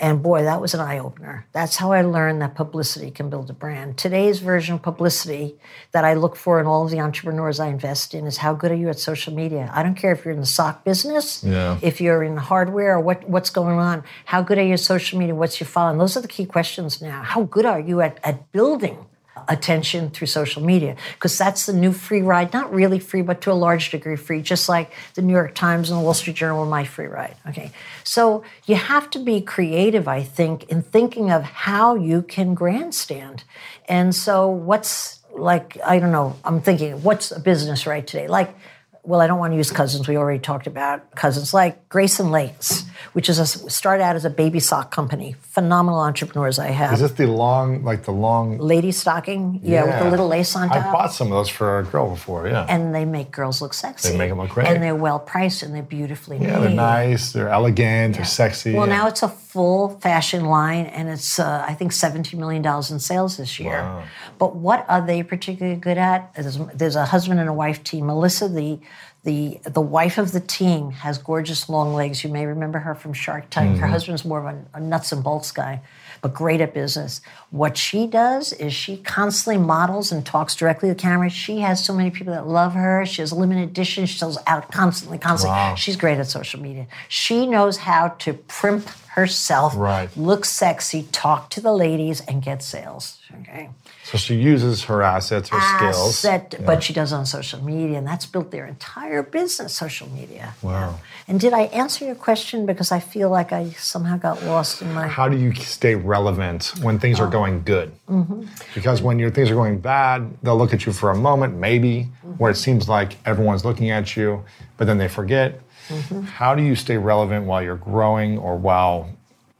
Speaker 6: And boy, that was an eye opener. That's how I learned that publicity can build a brand. Today's version of publicity that I look for in all of the entrepreneurs I invest in is how good are you at social media? I don't care if you're in the sock business,
Speaker 5: yeah.
Speaker 6: if you're in hardware or what, what's going on. How good are you at social media? What's your following? Those are the key questions now. How good are you at, at building attention through social media because that's the new free ride. Not really free but to a large degree free just like the new york times and the wall street journal were my free ride okay? So you have to be creative i think in thinking of how you can grandstand. And so what's like i don't know i'm thinking what's a business right today? Like well, I don't want to use cousins. We already talked about cousins like Grace and Lace, which is a started out as a baby sock company. Phenomenal entrepreneurs I have.
Speaker 5: Is this the long, like the long
Speaker 6: lady stocking? Yeah, yeah. with the little lace on top.
Speaker 5: I bought some of those for a girl before. Yeah,
Speaker 6: and they make girls look sexy.
Speaker 5: They make them look great,
Speaker 6: and they're well priced and they're beautifully
Speaker 5: yeah,
Speaker 6: made.
Speaker 5: Yeah, they're nice. They're elegant. Yeah. They're sexy.
Speaker 6: Well, now it's a full fashion line, and it's uh, I think seventeen million dollars in sales this year.
Speaker 5: Wow.
Speaker 6: But what are they particularly good at? There's, there's a husband and a wife team. Melissa, the the the wife of the team has gorgeous long legs. You may remember her from Shark Tank. Mm-hmm. Her husband's more of a, a, nuts and bolts guy, but great at business. What she does is she constantly models and talks directly to the camera. She has so many people that love her. She has limited editions. She sells out constantly, constantly.
Speaker 5: Wow.
Speaker 6: She's great at social media. She knows how to primp herself,
Speaker 5: right.
Speaker 6: look sexy, talk to the ladies, and get sales. Okay.
Speaker 5: So she uses her assets, her
Speaker 6: Asset,
Speaker 5: skills.
Speaker 6: Yeah. But she does on social media, and that's built their entire business, social media.
Speaker 5: Wow. Yeah.
Speaker 6: And did I answer your question? Because I feel like I somehow got lost in my.
Speaker 5: How do you stay relevant when things oh. are going good? Mm-hmm. Because when your things are going bad, they'll look at you for a moment, maybe, mm-hmm. where it seems like everyone's looking at you, but then they forget Mm-hmm. How do you stay relevant while you're growing or while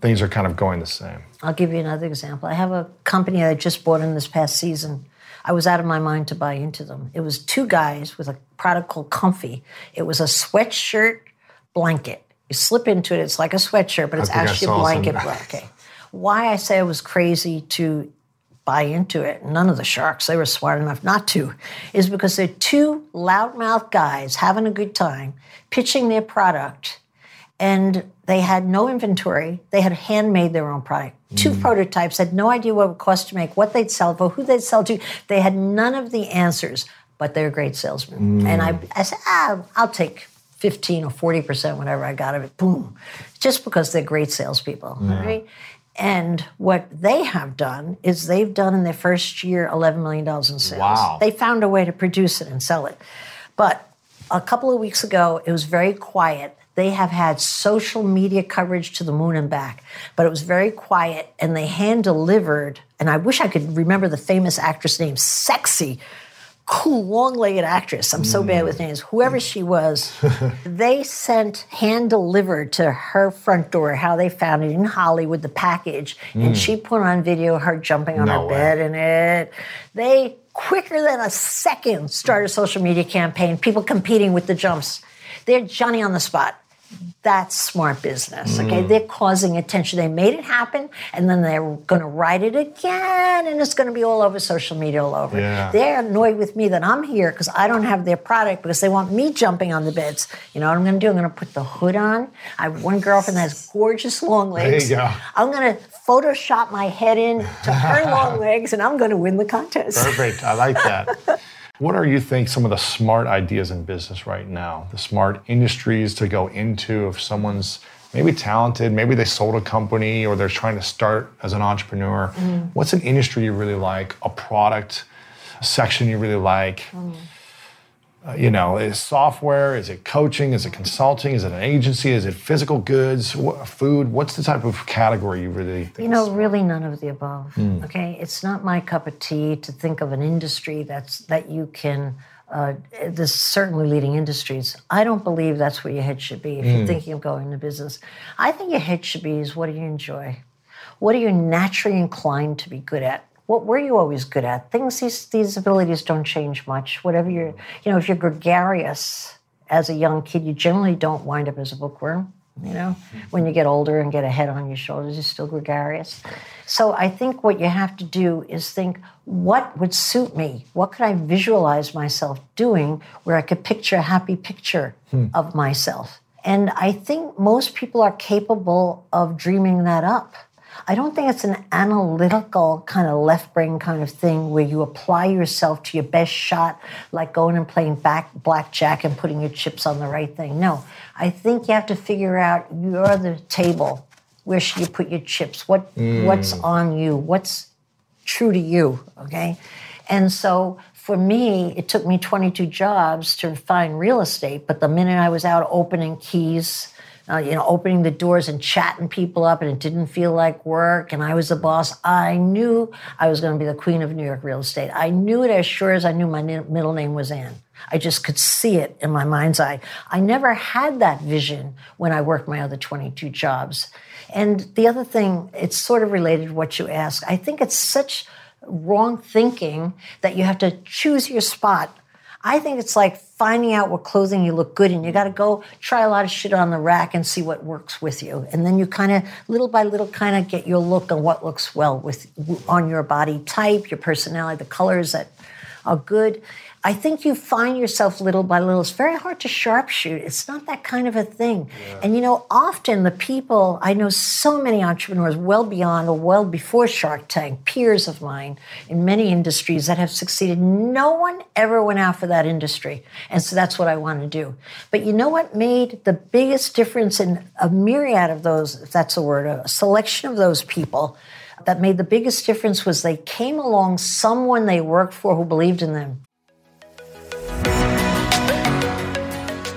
Speaker 5: things are kind of going the same?
Speaker 6: I'll give you another example. I have a company I just bought in this past season. I was out of my mind to buy into them. It was two guys with a product called Comfy. It was a sweatshirt blanket. You slip into it, it's like a sweatshirt, but it's actually a blanket. Okay. Why I say I was crazy to buy into it. None of the sharks, they were smart enough not to, is because they're two loudmouth guys having a good time, pitching their product, and they had no inventory. They had handmade their own product. Mm. Two prototypes, had no idea what it would cost to make, what they'd sell for, who they'd sell to. They had none of the answers, but they're great salesmen. Mm. And I, I said, ah, I'll take 15 or 40%, whatever I got of it. Boom. Just because they're great salespeople, right? And what they have done is they've done in their first year $11 million in sales.
Speaker 5: Wow.
Speaker 6: They found a way to produce it and sell it. But a couple of weeks ago, it was very quiet. They have had social media coverage to the moon and back, but it was very quiet and they hand delivered. And I wish I could remember the famous actress name, Sexy, cool, long legged actress. I'm so bad with names. Whoever mm. she was, they sent hand delivered to her front door how they found it in Hollywood, the package. And mm. she put on video her jumping on
Speaker 5: No
Speaker 6: her
Speaker 5: way.
Speaker 6: bed in it. They, quicker than a second, started a social media campaign, people competing with the jumps. They're Johnny on the spot. That's smart business.
Speaker 5: Mm.
Speaker 6: Okay, they're causing attention. They made it happen, and then they're going to write it again, and it's going to be all over social media, all over.
Speaker 5: Yeah.
Speaker 6: They're annoyed with me that I'm here because I don't have their product because they want me jumping on the beds. You know what I'm going to do? I'm going to put the hood on. I have one girlfriend that has gorgeous long legs.
Speaker 5: There you go.
Speaker 6: I'm going to Photoshop my head in to her long legs, and I'm going to win the contest.
Speaker 5: Perfect. I like that. What are you think some of the smart ideas in business right now? The smart industries to go into if someone's maybe talented, maybe they sold a company or they're trying to start as an entrepreneur. Mm-hmm. What's an industry you really like? A product, a section you really like? Mm-hmm. Uh, you know, is software? Is it coaching? Is it consulting? Is it an agency? Is it physical goods? What, food? What's the type of category you really think?
Speaker 6: You know, really none of the above. Okay, it's not my cup of tea to think of an industry that's that you can. Uh, there's certainly leading industries. I don't believe that's where your head should be if you're thinking of going into business. I think your head should be is what do you enjoy? What are you naturally inclined to be good at? What were you always good at? Things these these abilities don't change much. Whatever you're, you know, if you're gregarious as a young kid, you generally don't wind up as a bookworm. You know, when you get older and get a head on your shoulders, you're still gregarious. So I think what you have to do is think, what would suit me? What could I visualize myself doing where I could picture a happy picture hmm. of myself? And I think most people are capable of dreaming that up. I don't think it's an analytical kind of left brain kind of thing where you apply yourself to your best shot, like going and playing back blackjack and putting your chips on the right thing. No, I think you have to figure out you're the table. Where should you put your chips? What mm. what's on you? What's true to you? Okay, and so for me, it took me 22 jobs to find real estate. But the minute I was out opening keys, uh, you know, opening the doors and chatting people up, and it didn't feel like work, and I was the boss, I knew I was going to be the queen of New York real estate. I knew it as sure as I knew my middle name was Ann. I just could see it in my mind's eye. I never had that vision when I worked my other 22 jobs. And the other thing, it's sort of related to what you asked. I think it's such wrong thinking that you have to choose your spot. I think it's like finding out what clothing you look good in. You got to go try a lot of shit on the rack and see what works with you, and then you kind of little by little kind of get your look on what looks well with on your body type, your personality, the colors that are good. I think you find yourself little by little. It's very hard to sharpshoot. It's not that kind of a thing. And you know, often the people, I know so many entrepreneurs well beyond or well before Shark Tank, peers of mine in many industries that have succeeded. No one ever went out for that industry. And so that's what I want to do. But you know what made the biggest difference in a myriad of those, if that's a word, a selection of those people? That made the biggest difference was they came along someone they worked for who believed in them.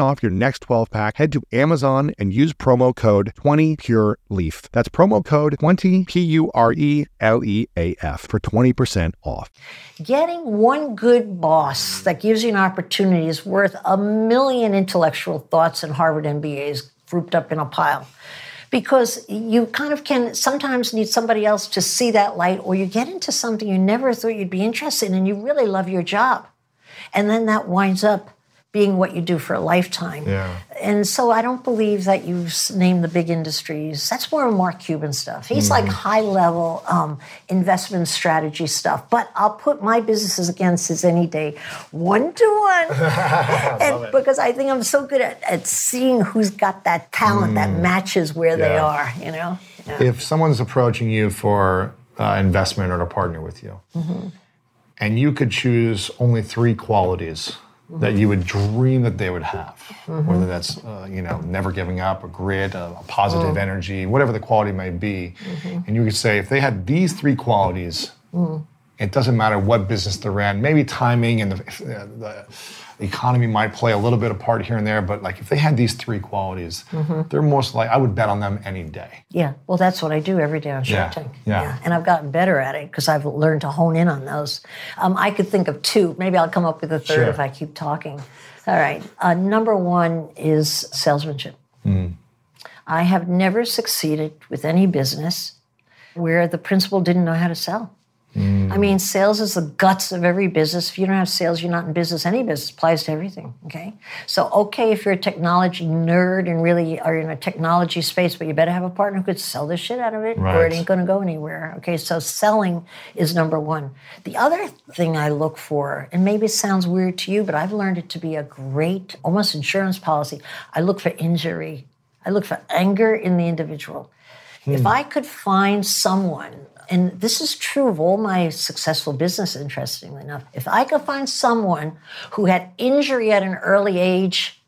Speaker 4: off your next 12 pack, head to Amazon and use promo code 20PureLeaf. That's promo code 20 P U R E L E A F for 20% off.
Speaker 6: Getting one good boss that gives you an opportunity is worth a million intellectual thoughts and Harvard MBAs grouped up in a pile. Because you kind of can sometimes need somebody else to see that light, or you get into something you never thought you'd be interested in and you really love your job. And then that winds up being what you do for a lifetime.
Speaker 5: Yeah.
Speaker 6: And so I don't believe that you name the big industries. That's more Mark Cuban stuff. He's like high level um, investment strategy stuff. But I'll put my businesses against his any day, one to one. and because I think I'm so good at, at seeing who's got that talent that matches where they are, you know? Yeah.
Speaker 5: If someone's approaching you for uh, investment or to partner with you, and you could choose only three qualities that you mm-hmm. would dream that they would have, whether mm-hmm. that's uh, you know never giving up, a grit, a, a positive mm. energy, whatever the quality may be, mm-hmm. and you could say if they had these three qualities, mm. it doesn't matter what business they're in. Maybe timing and the, uh, the economy might play a little bit of part here and there, but like if they had these three qualities, they're most like I would bet on them any day.
Speaker 6: Yeah, well, that's what I do every day on Shark
Speaker 5: Yeah,
Speaker 6: Tank.
Speaker 5: yeah.
Speaker 6: and I've gotten better at it because I've learned to hone in on those. Um, I could think of two. Maybe I'll come up with a third
Speaker 5: Sure.
Speaker 6: if I keep talking. All right. Uh, number one is salesmanship.
Speaker 5: Mm.
Speaker 6: I have never succeeded with any business where the principal didn't know how to sell.
Speaker 5: Mm.
Speaker 6: I mean, sales is the guts of every business. If you don't have sales, you're not in business. Any business applies to everything. Okay. So, okay, if you're a technology nerd and really are in a technology space, but you better have a partner who could sell the shit out of it or it ain't going to go anywhere. Okay. So, selling is number one. The other thing I look for, and maybe it sounds weird to you, but I've learned it to be a great, almost insurance policy. I look for injury, I look for anger in the individual. If I could find someone, and this is true of all my successful business, interestingly enough, if I could find someone who had injury at an early age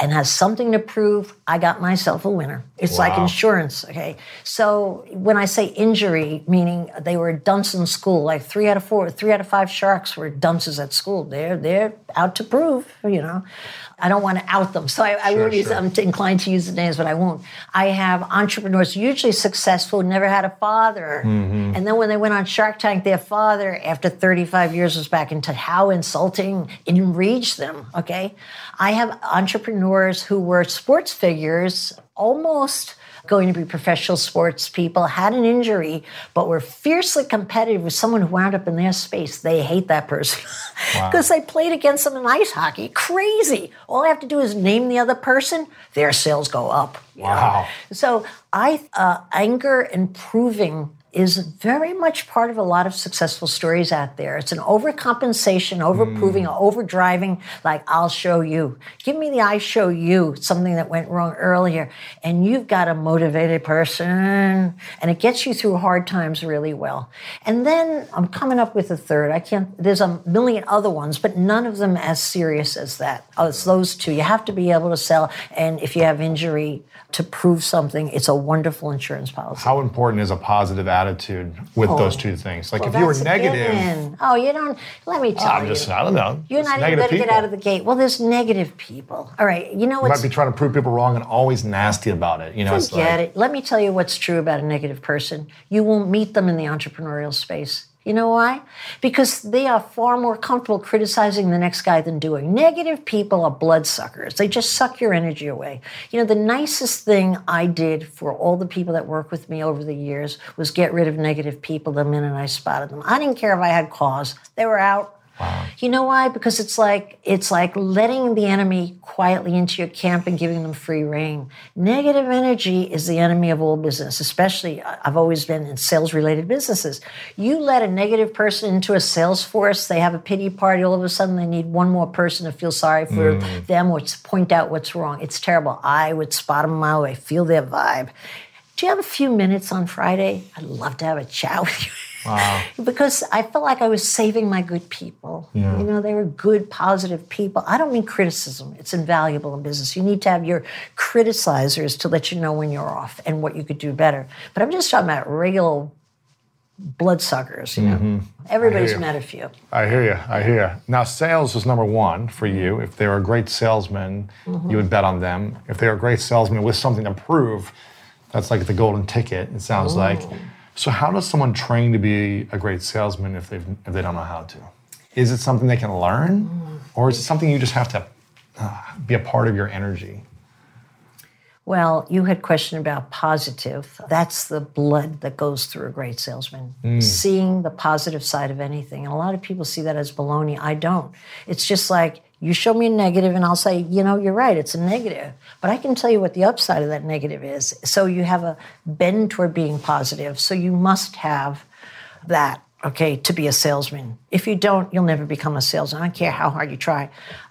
Speaker 6: and has something to prove, I got myself a winner. It's like insurance, okay? So when I say injury, meaning they were dunce in school, like three out of four, three out of five sharks were dunces at school. They're they're out to prove, you know. I don't want to out them, so I, I won't use.
Speaker 5: sure.
Speaker 6: I'm inclined to use the names, but I won't. I have entrepreneurs, usually successful, never had a father,
Speaker 5: Mm-hmm.
Speaker 6: and then when they went on Shark Tank, their father, after 35 years, was back into how insulting it enraged them. Okay, I have entrepreneurs who were sports figures, almost going to be professional sports people, had an injury, but were fiercely competitive with someone who wound up in their space. They hate that person because they played against them in ice hockey. Crazy. All I have to do is name the other person, their sales go up. you know?
Speaker 5: Wow.
Speaker 6: So I uh, anger and proving is very much part of a lot of successful stories out there. It's an overcompensation, overproving, hmm. overdriving, like I'll show you. Give me the I show you something that went wrong earlier. And you've got a motivated person and it gets you through hard times really well. And then I'm coming up with a third. I can't, there's a million other ones, but none of them as serious as that. Oh, it's those two. You have to be able to sell. And if you have injury, to prove something, it's a wonderful insurance policy.
Speaker 5: How important is a positive attitude with oh. those two things? Like
Speaker 6: Well,
Speaker 5: if you were negative.
Speaker 6: Oh, you don't. Let me tell
Speaker 5: I'm
Speaker 6: you.
Speaker 5: just I don't know.
Speaker 6: You're not even going to get out of the gate. Well, there's negative people. All right. You know
Speaker 5: You
Speaker 6: what's
Speaker 5: might be trying to prove people wrong and always nasty about it. You know, it's
Speaker 6: Forget
Speaker 5: like
Speaker 6: it. Let me tell you what's true about a negative person. You won't meet them in the entrepreneurial space. You know why? Because they are far more comfortable criticizing the next guy than doing. Negative people are bloodsuckers. They just suck your energy away. You know, the nicest thing I did for all the people that work with me over the years was get rid of negative people the minute I spotted them. I didn't care if I had cause. They were out. You know why? Because it's like it's like letting the enemy quietly into your camp and giving them free rein. Negative energy is the enemy of all business, especially I- I've always been in sales related businesses. You let a negative person into a sales force, they have a pity party, all of a sudden they need one more person to feel sorry for mm. them or to point out what's wrong. It's terrible. I would spot them a mile away, feel their vibe. Do you have a few minutes on Friday? I'd love to have a chat with you.
Speaker 5: Wow.
Speaker 6: because I felt like I was saving my good people. You know, they were good, positive people. I don't mean criticism, it's invaluable in business. You need to have your criticizers to let you know when you're off and what you could do better. But I'm just talking about regular bloodsuckers, you know. Mm-hmm. Everybody's
Speaker 5: you.
Speaker 6: met a few.
Speaker 5: I hear you. I hear you. Now, sales is number one for you. Mm-hmm. If they're a great salesman, mm-hmm. you would bet on them. If they're a great salesman with something to prove, that's like the golden ticket. It sounds oh. like. So, how does someone train to be a great salesman if they if they don't know how to? Is it something they can learn, or is it something you just have to uh, be a part of your energy?
Speaker 6: Well, you had question about positive. That's the blood that goes through a great salesman. Seeing the positive side of anything. And a lot of people see that as baloney. I don't. It's just like you show me a negative and I'll say, you know, you're right, it's a negative. But I can tell you what the upside of that negative is. So you have a bend toward being positive. So you must have that, okay, to be a salesman. If you don't, you'll never become a salesman. I don't care how hard you try.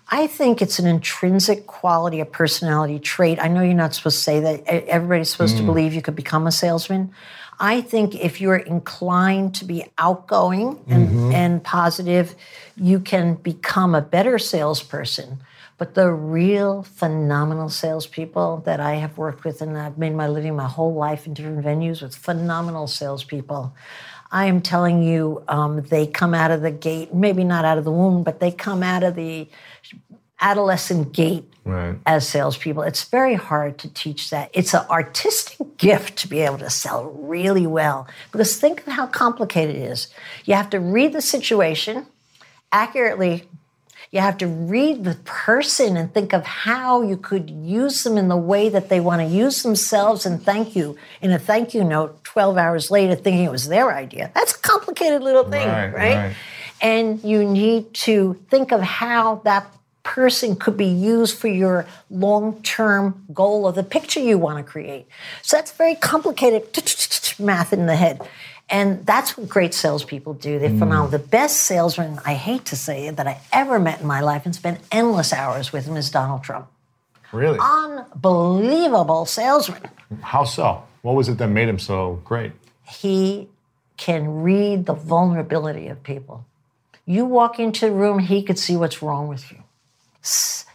Speaker 6: I think it's an intrinsic quality, a personality trait. I know you're not supposed to say that. Everybody's supposed to mm. believe you could become a salesman. I think if you're inclined to be outgoing and, and positive, you can become a better salesperson. But the real phenomenal salespeople that I have worked with, and I've made my living my whole life in different venues with phenomenal salespeople. I am telling you, um, they come out of the gate, maybe not out of the womb, but they come out of the adolescent gate
Speaker 5: Right.
Speaker 6: as salespeople. It's very hard to teach that. It's an artistic gift to be able to sell really well because think of how complicated it is. You have to read the situation accurately. You have to read the person and think of how you could use them in the way that they want to use themselves and thank you in a thank you note 12 hours later thinking it was their idea. That's a complicated little thing,
Speaker 5: Right,
Speaker 6: right?
Speaker 5: right.
Speaker 6: And you need to think of how that person could be used for your long-term goal or the picture you want to create. So that's very complicated math in the head. And that's what great salespeople do. They're phenomenal. Mm. The best salesman, I hate to say it, that I ever met in my life and spent endless hours with him is Donald Trump.
Speaker 5: Really?
Speaker 6: Unbelievable salesman.
Speaker 5: How so? What was it that made him so great?
Speaker 6: he can read the vulnerability of people. You walk into a room, he could see what's wrong with you.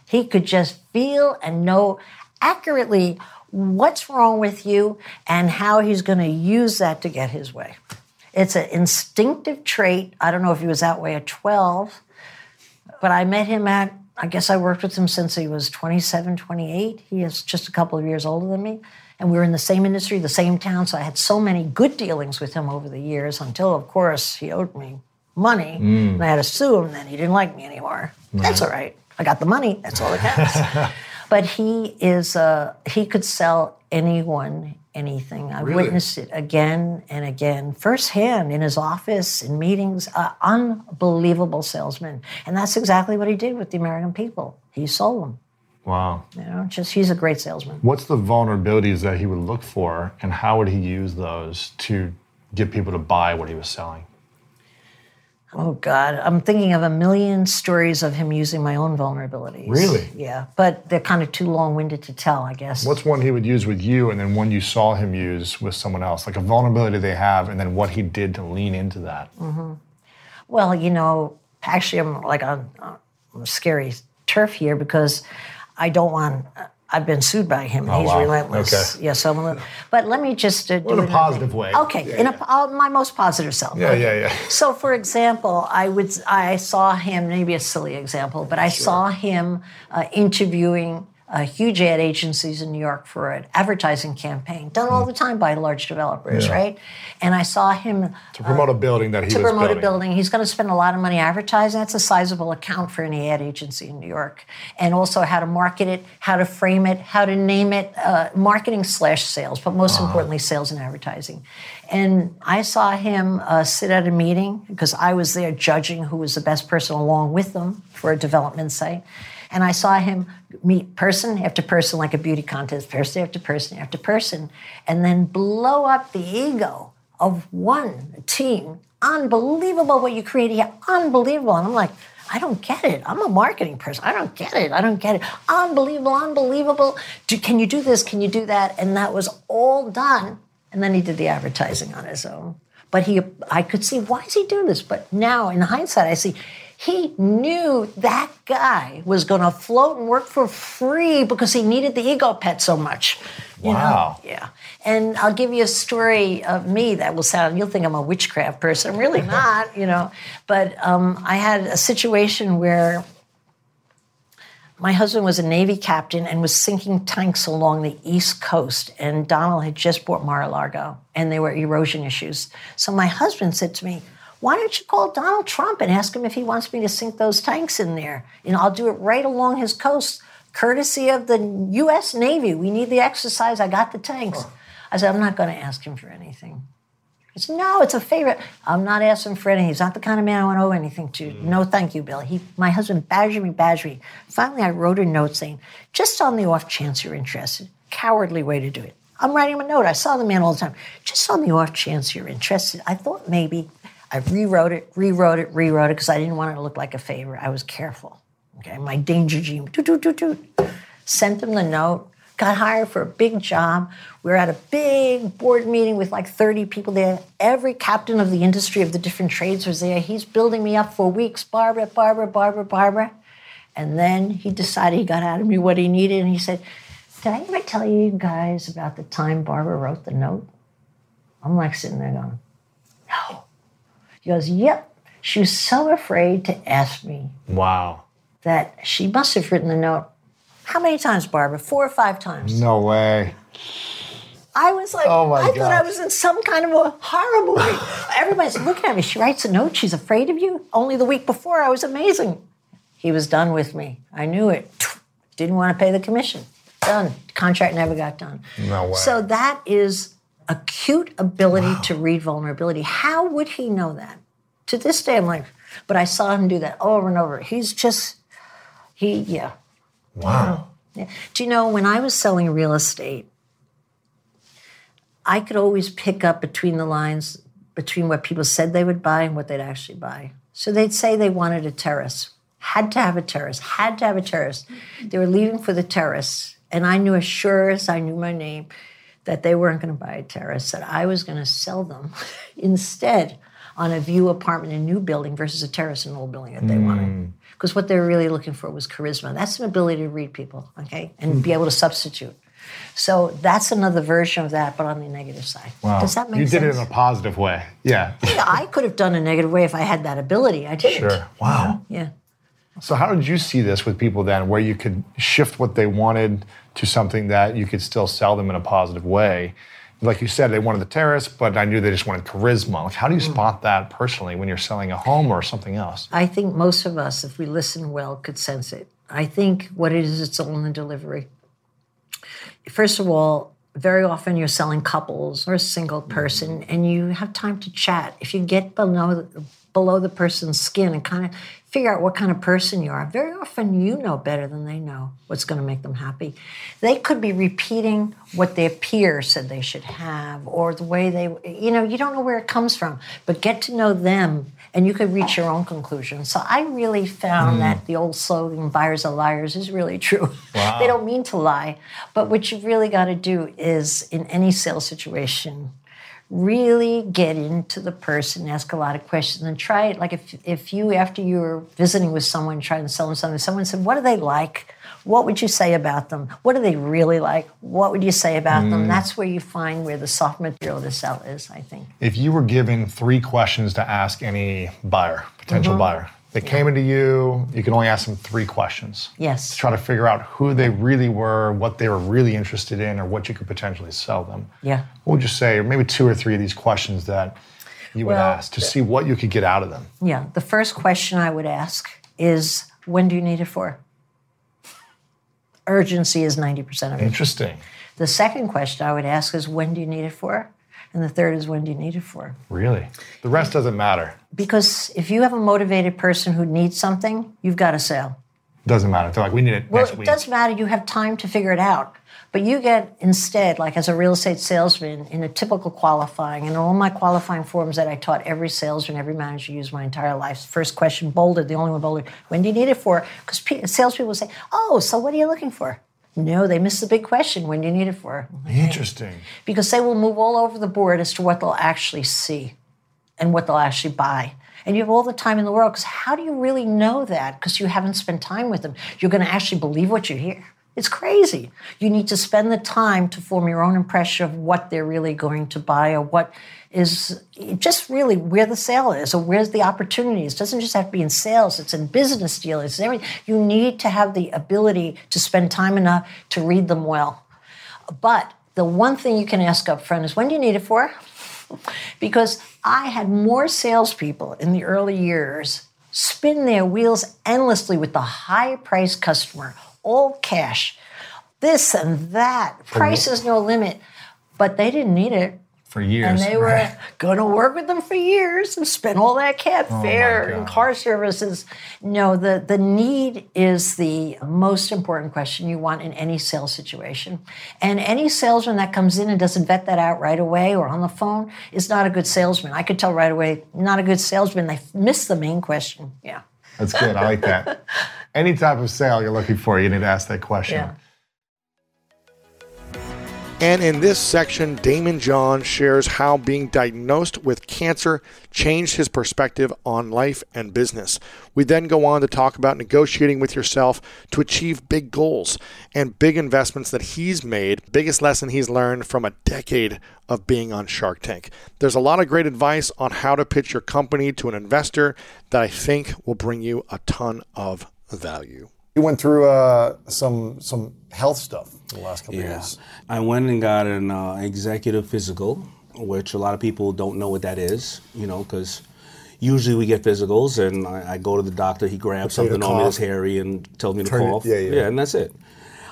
Speaker 6: He could just feel and know accurately what's wrong with you and how he's going to use that to get his way. It's an instinctive trait. I don't know if he was that way at 12, but I met him at, I guess I worked with him since he was 27, 28. He is just a couple of years older than me. And we were in the same industry, the same town. So I had so many good dealings with him over the years until, of course, he owed me money. Mm. And I had to sue him, then he didn't like me anymore. That's all right. I got the money. That's all that counts. but he is, uh, he could sell anyone anything. I've
Speaker 5: Really?
Speaker 6: witnessed it again and again, firsthand in his office, in meetings. Uh, unbelievable salesman, and that's exactly what he did with the American people. He sold them.
Speaker 5: Wow.
Speaker 6: You know, just he's a great salesman.
Speaker 5: What's the vulnerabilities that he would look for, and how would he use those to get people to buy what he was selling?
Speaker 6: Oh God, I'm thinking of a million stories of him using my own vulnerabilities.
Speaker 5: Really?
Speaker 6: Yeah, but they're kind of too long-winded to tell, I guess.
Speaker 5: What's one he would use with you, and then one you saw him use with someone else, like a vulnerability they have, and then what he did to lean into that? Mm-hmm.
Speaker 6: Well, you know, actually, I'm like on, on scary turf here because I don't want. I've been sued by him. and
Speaker 5: Oh,
Speaker 6: he's
Speaker 5: wow.
Speaker 6: relentless.
Speaker 5: Okay.
Speaker 6: Yeah, so I'm a little, but let me just uh, do
Speaker 5: in a
Speaker 6: it
Speaker 5: positive way.
Speaker 6: Okay, in a, uh, my most positive self.
Speaker 5: Yeah, yeah, yeah.
Speaker 6: So, for example, I would I saw him maybe a silly example, but I saw him uh, interviewing uh, huge ad agencies in New York for an advertising campaign, done all the time by large developers,
Speaker 5: Yeah.
Speaker 6: right? And I saw him
Speaker 5: To promote a building that he
Speaker 6: to promote
Speaker 5: building.
Speaker 6: a building. He's going to spend a lot of money advertising. That's a sizable account for any ad agency in New York. And also how to market it, how to frame it, how to name it, uh, marketing slash sales, but most importantly, sales and advertising. And I saw him uh, sit at a meeting because I was there judging who was the best person along with them for a development site. And I saw him meet person after person like a beauty contest, person after person after person, and then blow up the ego of one team. Unbelievable what you created here. Unbelievable. And I'm like, I don't get it. I'm a marketing person. I don't get it. I don't get it. Unbelievable, unbelievable. Do, can you do this? Can you do that? And that was all done. And then he did the advertising on his own. But he, I could see why is he doing this? But now, in hindsight, I see he knew that guy was going to float and work for free because he needed the ego pet so much. You
Speaker 5: Wow.
Speaker 6: Know? Yeah. And I'll give you a story of me that will sound, you'll think I'm a witchcraft person. I'm really not, you know. But um, I had a situation where my husband was a Navy captain and was sinking tanks along the East Coast. And Donald had just bought Mar-a-Lago and there were erosion issues. So my husband said to me, why don't you call Donald Trump and ask him if he wants me to sink those tanks in there? And I'll do it right along his coast, courtesy of the U.S. Navy. We need the exercise. I got the tanks. I said, I'm not going to ask him for anything. He said, no, it's a favor. I'm not asking for anything. He's not the kind of man I want to owe anything to. Mm. No, thank you, Bill. He, my husband badgered me, badgered me. Finally, I wrote a note saying, just on the off chance you're interested. Cowardly way to do it. I'm writing him a note. I saw the man all the time. Just on the off chance you're interested. I thought maybe I rewrote it, rewrote it, rewrote it because I didn't want it to look like a favor. I was careful. Okay, my danger gene. Toot, toot, toot, toot. Sent him the note. Got hired for a big job. We were at a big board meeting with like 30 people there. Every captain of the industry of the different trades was there. He's building me up for weeks. Barbara, Barbara, Barbara, Barbara. And then he decided he got out of me what he needed. And he said, Did I ever tell you guys about the time Barbara wrote the note? I'm like sitting there going, No. He goes, Yep. She was so afraid to ask me
Speaker 5: Wow.
Speaker 6: that she must have written the note. How many times, Barbara? Four or five times.
Speaker 5: No way.
Speaker 6: I was like,
Speaker 5: Oh, my
Speaker 6: I thought I was in some kind of a horror movie. Everybody's looking at me. She writes a note. She's afraid of you. Only the week before, I was amazing. He was done with me. I knew it. Didn't want to pay the commission. Done. Contract never got done.
Speaker 5: No way.
Speaker 6: So that is acute ability to read vulnerability. How would he know that? To this day, I'm like, but I saw him do that over and over. He's just, he, yeah.
Speaker 5: Wow.
Speaker 6: Yeah. Do you know when I was selling real estate, I could always pick up between the lines between what people said they would buy and what they'd actually buy. So they'd say they wanted a terrace, had to have a terrace, had to have a terrace. They were leaving for the terrace, and I knew as sure as I knew my name that they weren't going to buy a terrace, that I was going to sell them instead on a view apartment in a new building versus a terrace in an old building that they wanted. Hmm. Because what they were really looking for was charisma. That's an ability to read people, okay, and be able to substitute. So that's another version of that, but on the negative side.
Speaker 5: Wow.
Speaker 6: Does that make
Speaker 5: you
Speaker 6: sense?
Speaker 5: did it in a positive way. Yeah.
Speaker 6: Yeah, I could have done a negative way if I had that ability. I didn't.
Speaker 5: Sure. Wow.
Speaker 6: Yeah.
Speaker 5: So how did you see this with people then, where you could shift what they wanted to something that you could still sell them in a positive way? Like you said, they wanted the terrace, but I knew they just wanted charisma. Like, how do you
Speaker 6: Mm.
Speaker 5: spot that personally when you're selling a home or something else?
Speaker 6: I think most of us, if we listen well, could sense it. I think what it is, it's all in the delivery. First of all, very often you're selling couples or a single person, and you have time to chat. If you get below below the person's skin and kind of figure out what kind of person you are, very often you know better than they know what's going to make them happy. They could be repeating what their peer said they should have, or the way they, you know, you don't know where it comes from, but get to know them and you could reach your own conclusion. So I really found hmm. that the old slogan, buyers are liars, is really true. they don't mean to lie. But what you've really got to do is, in any sales situation, really get into the person, ask a lot of questions, and try it. Like if, if you, after you were visiting with someone, trying to sell them something, someone said, What do they like? What would you say about them? What do they really like? What would you say about them? That's where you find where the soft material to sell is, I think.
Speaker 5: If you were given three questions to ask any buyer, potential
Speaker 6: Mm-hmm.
Speaker 5: buyer, They came into you, you can only ask them three questions.
Speaker 6: Yes.
Speaker 5: To try to figure out who they really were, what they were really interested in, or what you could potentially sell them.
Speaker 6: Yeah.
Speaker 5: What would you say, or maybe two or three of these questions that you would
Speaker 6: Well,
Speaker 5: ask to see what you could get out of them?
Speaker 6: Yeah. The first question I would ask is when do you need it for? Urgency is 90% of it.
Speaker 5: Interesting.
Speaker 6: The second question I would ask is when do you need it for? And the third is when do you need it for?
Speaker 5: Really? The rest doesn't matter.
Speaker 6: Because if you have a motivated person who needs something, you've got a sale.
Speaker 5: Doesn't matter. They're like, we need it
Speaker 6: Well,
Speaker 5: next
Speaker 6: it
Speaker 5: week.
Speaker 6: does matter. You have time to figure it out. But you get instead, like as a real estate salesman, in a typical qualifying, and all my qualifying forms that I taught every salesman, every manager used my entire life. First question bolded, the only one bolded. When do you need it for? Because pe- salespeople say, "Oh, so what are you looking for?" No, they miss the big question. When you need it for? Mm-hmm.
Speaker 5: Interesting.
Speaker 6: because they will move all over the board as to what they'll actually see and what they'll actually buy. And you have all the time in the world because how do you really know that? Because you haven't spent time with them. You're going to actually believe what you hear. It's crazy. You need to spend the time to form your own impression of what they're really going to buy or what is just really where the sale is or where's the opportunities. It doesn't just have to be in sales, it's in business deals, it's everything. You need to have the ability to spend time enough to read them well. But the one thing you can ask up front is when do you need it for? Because I had more salespeople in the early years spin their wheels endlessly with the high price customer, all cash, this and that. Price is no limit. But they didn't need it.
Speaker 5: For years.
Speaker 6: And they were going to work with them for years and spend all that cat
Speaker 5: Oh,
Speaker 6: fare and car services. No, the, the need is the most important question you want in any sales situation. And any salesman that comes in and doesn't vet that out right away or on the phone is not a good salesman. I could tell right away, not a good salesman. They missed the main question. Yeah.
Speaker 5: That's good. I like that. Any type of sale you're looking for, you need to ask that question.
Speaker 6: Yeah.
Speaker 2: And in this section, Daymond John shares how being diagnosed with cancer changed his perspective on life and business. We then go on to talk about negotiating with yourself to achieve big goals and big investments that he's made, biggest lesson he's learned from a decade of being on Shark Tank. There's a lot of great advice on how to pitch your company to an investor that I think will bring you a ton of value.
Speaker 1: You went through uh, some some health stuff the last couple of
Speaker 7: Yeah.
Speaker 1: years.
Speaker 7: I went and got an uh, executive physical, which a lot of people don't know what that is, you know, because usually we get physicals and I, I go to the doctor, he grabs
Speaker 1: tell you to
Speaker 7: something on me
Speaker 1: cough.
Speaker 7: hairy and tells me to
Speaker 1: Turn it-
Speaker 7: cough.
Speaker 1: yeah, yeah.
Speaker 7: and that's it.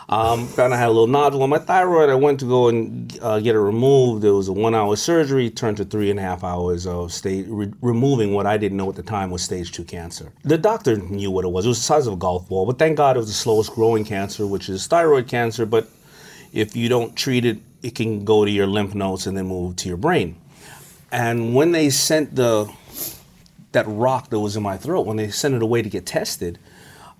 Speaker 7: Um, found I had a little nodule on my thyroid. I went to go and uh, get it removed. It was a one-hour surgery, turned to three and a half hours of stage re- removing what I didn't know at the time was stage two cancer. The doctor knew what it was. It was the size of a golf ball, but thank God it was the slowest growing cancer, which is thyroid cancer. But if you don't treat it, it can go to your lymph nodes and then move to your brain. And when they sent the that rock that was in my throat, when they sent it away to get tested,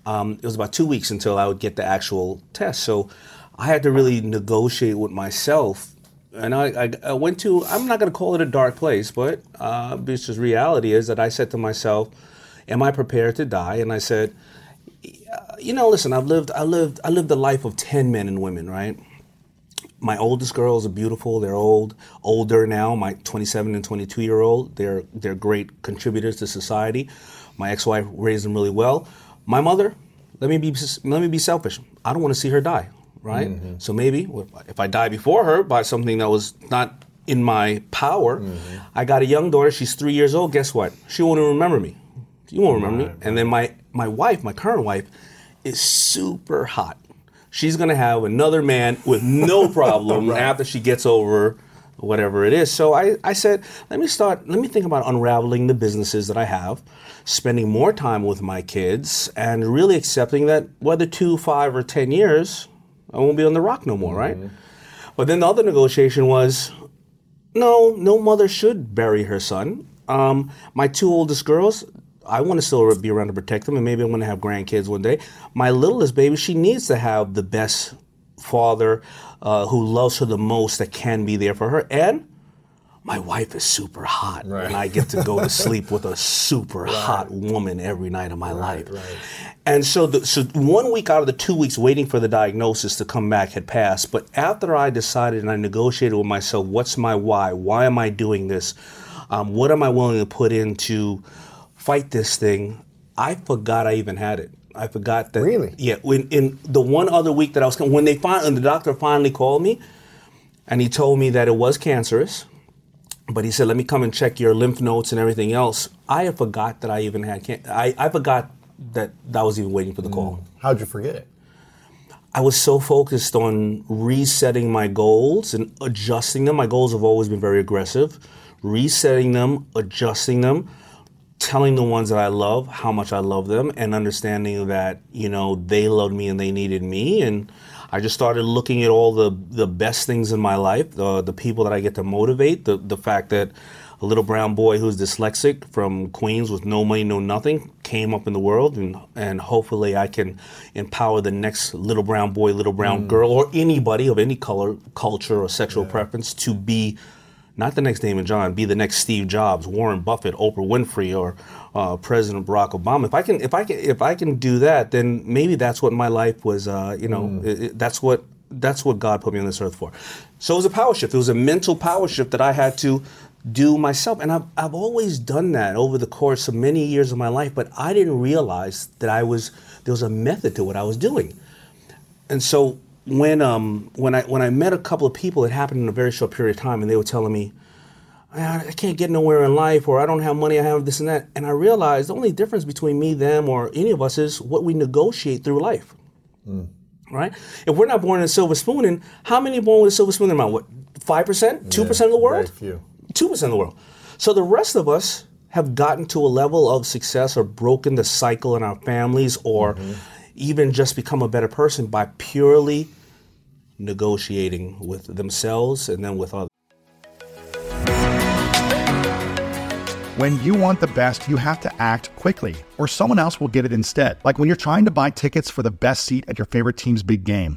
Speaker 7: um, it was about two weeks until I would get the actual test. So I had to really negotiate with myself. And I, I, I went to, I'm not going to call it a dark place, but uh, it's just reality is that I said to myself, Am I prepared to die? And I said, You know, listen, I've lived, I lived, I lived the life of 10 men and women, right? my oldest girls are beautiful. They're old, older now. My 27 and 22 year old, they're they're great contributors to society. My ex-wife raised them really well. My mother, let me be let me be selfish. I don't want to see her die, right? Mm-hmm. So maybe if I die before her by something that was not in my power, mm-hmm. I got a young daughter. She's three years old. Guess what? She won't even remember me. You won't remember me. And then my my wife, my current wife, is super hot. She's gonna have another man with no problem after she gets over whatever it is. So I, I said, let me start, let me think about unraveling the businesses that I have, spending more time with my kids, and really accepting that whether two, five, or ten years, I won't be on the rock no more, right? But then the other negotiation was, no, no mother should bury her son. Um, my two oldest girls, I want to still be around to protect them, and maybe I'm going to have grandkids one day. My littlest baby, she needs to have the best father uh, who loves her the most that can be there for her. And my wife is super hot, and I get to go to sleep with a super hot woman every night of my life. And so, the, so one week out of the two weeks waiting for the diagnosis to come back had passed. But after I decided and I negotiated with myself, what's my why? Why am I doing this? Um, what am I willing to put in to fight this thing? I forgot I even had it. I forgot that.
Speaker 5: Really?
Speaker 7: Yeah. When in the one other week that I was when they finally, the doctor finally called me, and he told me that it was cancerous, but he said, "Let me come and check your lymph nodes and everything else." I had forgot that I even had can- I I forgot that I was even waiting for the call. Mm.
Speaker 5: How'd you forget it?
Speaker 7: I was so focused on resetting my goals and adjusting them. My goals have always been very aggressive. Resetting them, adjusting them, telling the ones that I love how much I love them, and understanding that you know they loved me and they needed me. And I just started looking at all the the best things in my life, the the people that I get to motivate, the the fact that a little brown boy who's dyslexic from Queens with no money, no nothing, came up in the world, and and hopefully I can empower the next little brown boy, little brown mm. girl, or anybody of any color, culture, or sexual preference to be not the next Daymond John, be the next Steve Jobs, Warren Buffett, Oprah Winfrey, or uh, President Barack Obama. If I can, if I can, if I can do that, then maybe that's what my life was. Uh, you know, it- it- that's what that's what God put me on this earth for. So it was a power shift. It was a mental power shift that I had to do myself, and I've I've always done that over the course of many years of my life. But I didn't realize that I was there was a method to what I was doing and so when um when I when I met a couple of people, it happened in a very short period of time, and they were telling me, I, I can't get nowhere in life, or I don't have money, I have this and that, and I realized the only difference between me, them, or any of us is what we negotiate through life. Right? If we're not born in a silver spoon, and how many born with a silver spoon in? What, five percent, two percent of the world?
Speaker 5: Few.
Speaker 7: two percent of the world. So the rest of us have gotten to a level of success or broken the cycle in our families or even just become a better person by purely negotiating with themselves and then with others.
Speaker 4: When you want the best, you have to act quickly, or someone else will get it instead. Like when you're trying to buy tickets for the best seat at your favorite team's big game,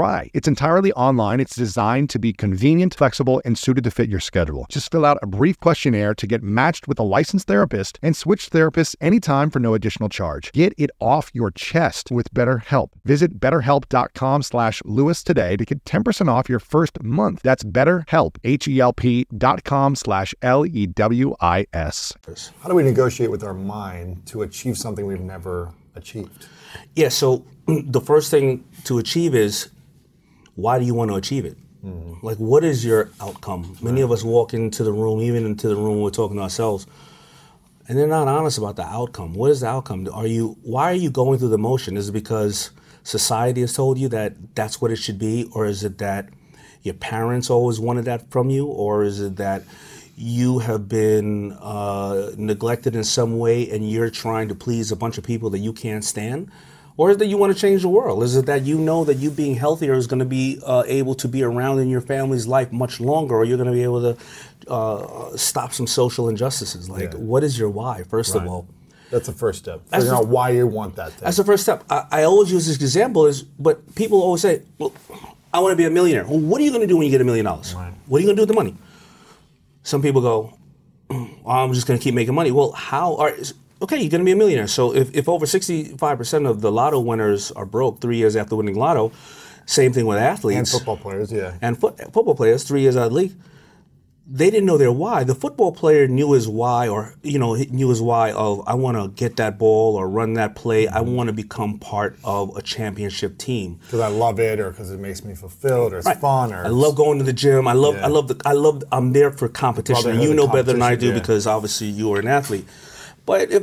Speaker 4: It's entirely online. It's designed to be convenient, flexible, and suited to fit your schedule. Just fill out a brief questionnaire to get matched with a licensed therapist and switch therapists anytime for no additional charge. Get it off your chest with BetterHelp. Visit betterhelp.com slash Lewis today to get 10% off your first month. That's betterhelp, H-E-L-P dot com slash L-E-W-I-S.
Speaker 5: How do we negotiate with our mind to achieve something we've never achieved?
Speaker 7: Yeah, so the first thing to achieve is why do you want to achieve it? Like, what is your outcome? Many of us walk into the room, even into the room, we're talking to ourselves, and they're not honest about the outcome. What is the outcome? Are you? Why are you going through the motion? Is it because society has told you that that's what it should be, or is it that your parents always wanted that from you, or is it that you have been uh, neglected in some way and you're trying to please a bunch of people that you can't stand? Or is it that you want to change the world? Is it that you know that you being healthier is going to be uh, able to be around in your family's life much longer, or you're going to be able to uh, stop some social injustices? Like,
Speaker 5: Yeah.
Speaker 7: what is your why, first of all?
Speaker 5: That's the first step.
Speaker 7: That's
Speaker 5: Figuring
Speaker 7: the-
Speaker 5: out why you want that thing.
Speaker 7: That's the first step. I, I always use this example is, but people always say, "Well, I want to be a millionaire." Well, what are you going to do when you get a million dollars? What are you going to do with the money? Some people go, "Mm, "I'm just going to keep making money." Well, how are okay, you're going to be a millionaire. So if, if over 65% of the lotto winners are broke three years after winning lotto, same thing with athletes.
Speaker 5: And football players, yeah.
Speaker 7: And foot, football players, three years out of the league, they didn't know their why. The football player knew his why, or you know, knew his why of I want to get that ball or run that play. I mm-hmm. want to become part of a championship team.
Speaker 5: Because I love it, or because it makes me fulfilled, or it's fun, or
Speaker 7: I love going to the gym. I love,
Speaker 5: Yeah.
Speaker 7: I love the, I love. I'm there for competition, and
Speaker 5: Brotherhood
Speaker 7: you know better than I do
Speaker 5: yeah.
Speaker 7: because obviously you are an athlete. But if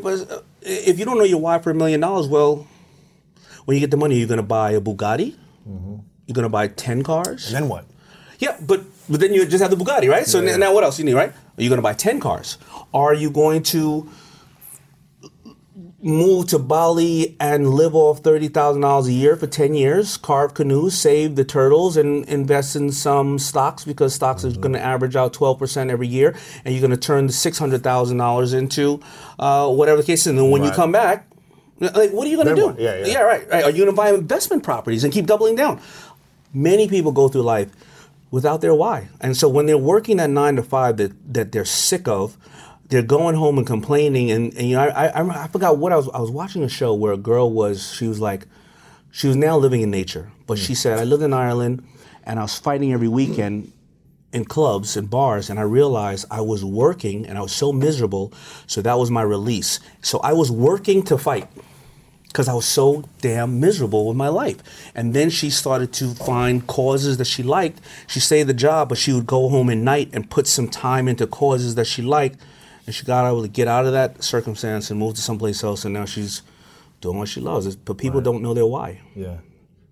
Speaker 7: if you don't know your why for a million dollars, well, when you get the money, you're going to buy a Bugatti. Mm-hmm. You're going to buy ten cars.
Speaker 5: And then what?
Speaker 7: Yeah, but but then you just have the Bugatti, right? So n- now what else you need, right? Are you going to buy ten cars? Are you going to move to Bali and live off thirty thousand dollars a year for ten years, carve canoes, save the turtles, and invest in some stocks because stocks are going to average out twelve percent every year, and you're going to turn the six hundred thousand dollars into uh, whatever the case is. And then when you come back, like what are you going to do?
Speaker 5: Yeah, yeah.
Speaker 7: yeah, right, right. Are you going to buy investment properties and keep doubling down? Many people go through life without their why. And so when they're working that nine to five that, that they're sick of, they're going home and complaining. And, and you know, I, I, I forgot what I was, I was watching a show where a girl was, she was like, she was now living in nature. But she mm. said, I lived in Ireland and I was fighting every weekend in clubs and bars and I realized I was working and I was so miserable. So that was my release. So I was working to fight because I was so damn miserable with my life. And then she started to find causes that she liked. She stayed the job, but she would go home at night and put some time into causes that she liked. And she got able to get out of that circumstance and move to someplace else. And now she's doing what she loves. It's- But people don't know their why.
Speaker 5: Yeah.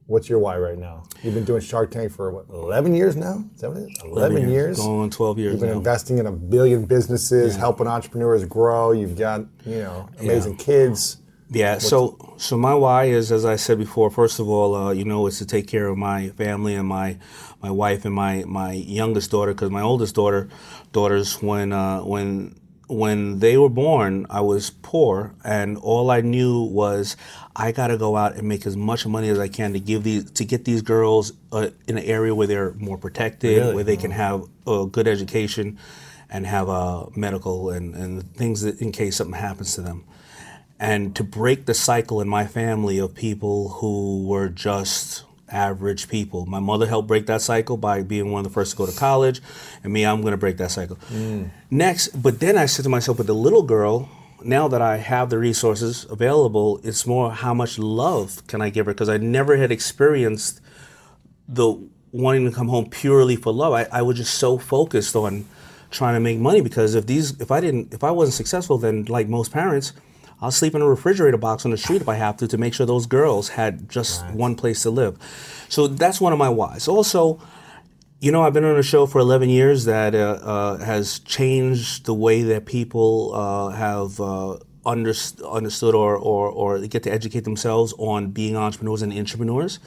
Speaker 5: What's your why right now? You've been doing Shark Tank for what, 11 years now? Is that what it is? 11, years.
Speaker 7: Going on 12 years
Speaker 5: You've been
Speaker 7: now.
Speaker 5: investing in a billion businesses, helping entrepreneurs grow. You've got, you know, amazing kids.
Speaker 7: Yeah. So, so my why is, as I said before, first of all, uh, you know, is to take care of my family and my my wife and my my youngest daughter because my oldest daughter daughters when uh, when when they were born, I was poor, and all I knew was I got to go out and make as much money as I can to give these to get these girls uh, in an area where they're more protected, where they can have a good education, and have uh, medical and and things that in case something happens to them. And to break the cycle in my family of people who were just average people. My mother helped break that cycle by being one of the first to go to college, and me, I'm going to break that cycle. Mm. Next, but then I said to myself, but the little girl, now that I have the resources available, it's more how much love can I give her? Because I never had experienced the wanting to come home purely for love. I, I was just so focused on trying to make money because if these if I didn't if I wasn't successful then like most parents I'll sleep in a refrigerator box on the street if I have to to make sure those girls had just one place to live. So that's one of my whys. Also, you know, I've been on a show for 11 years that uh, uh, has changed the way that people uh, have uh, underst- understood or, or, or get to educate themselves on being entrepreneurs and entrepreneurs.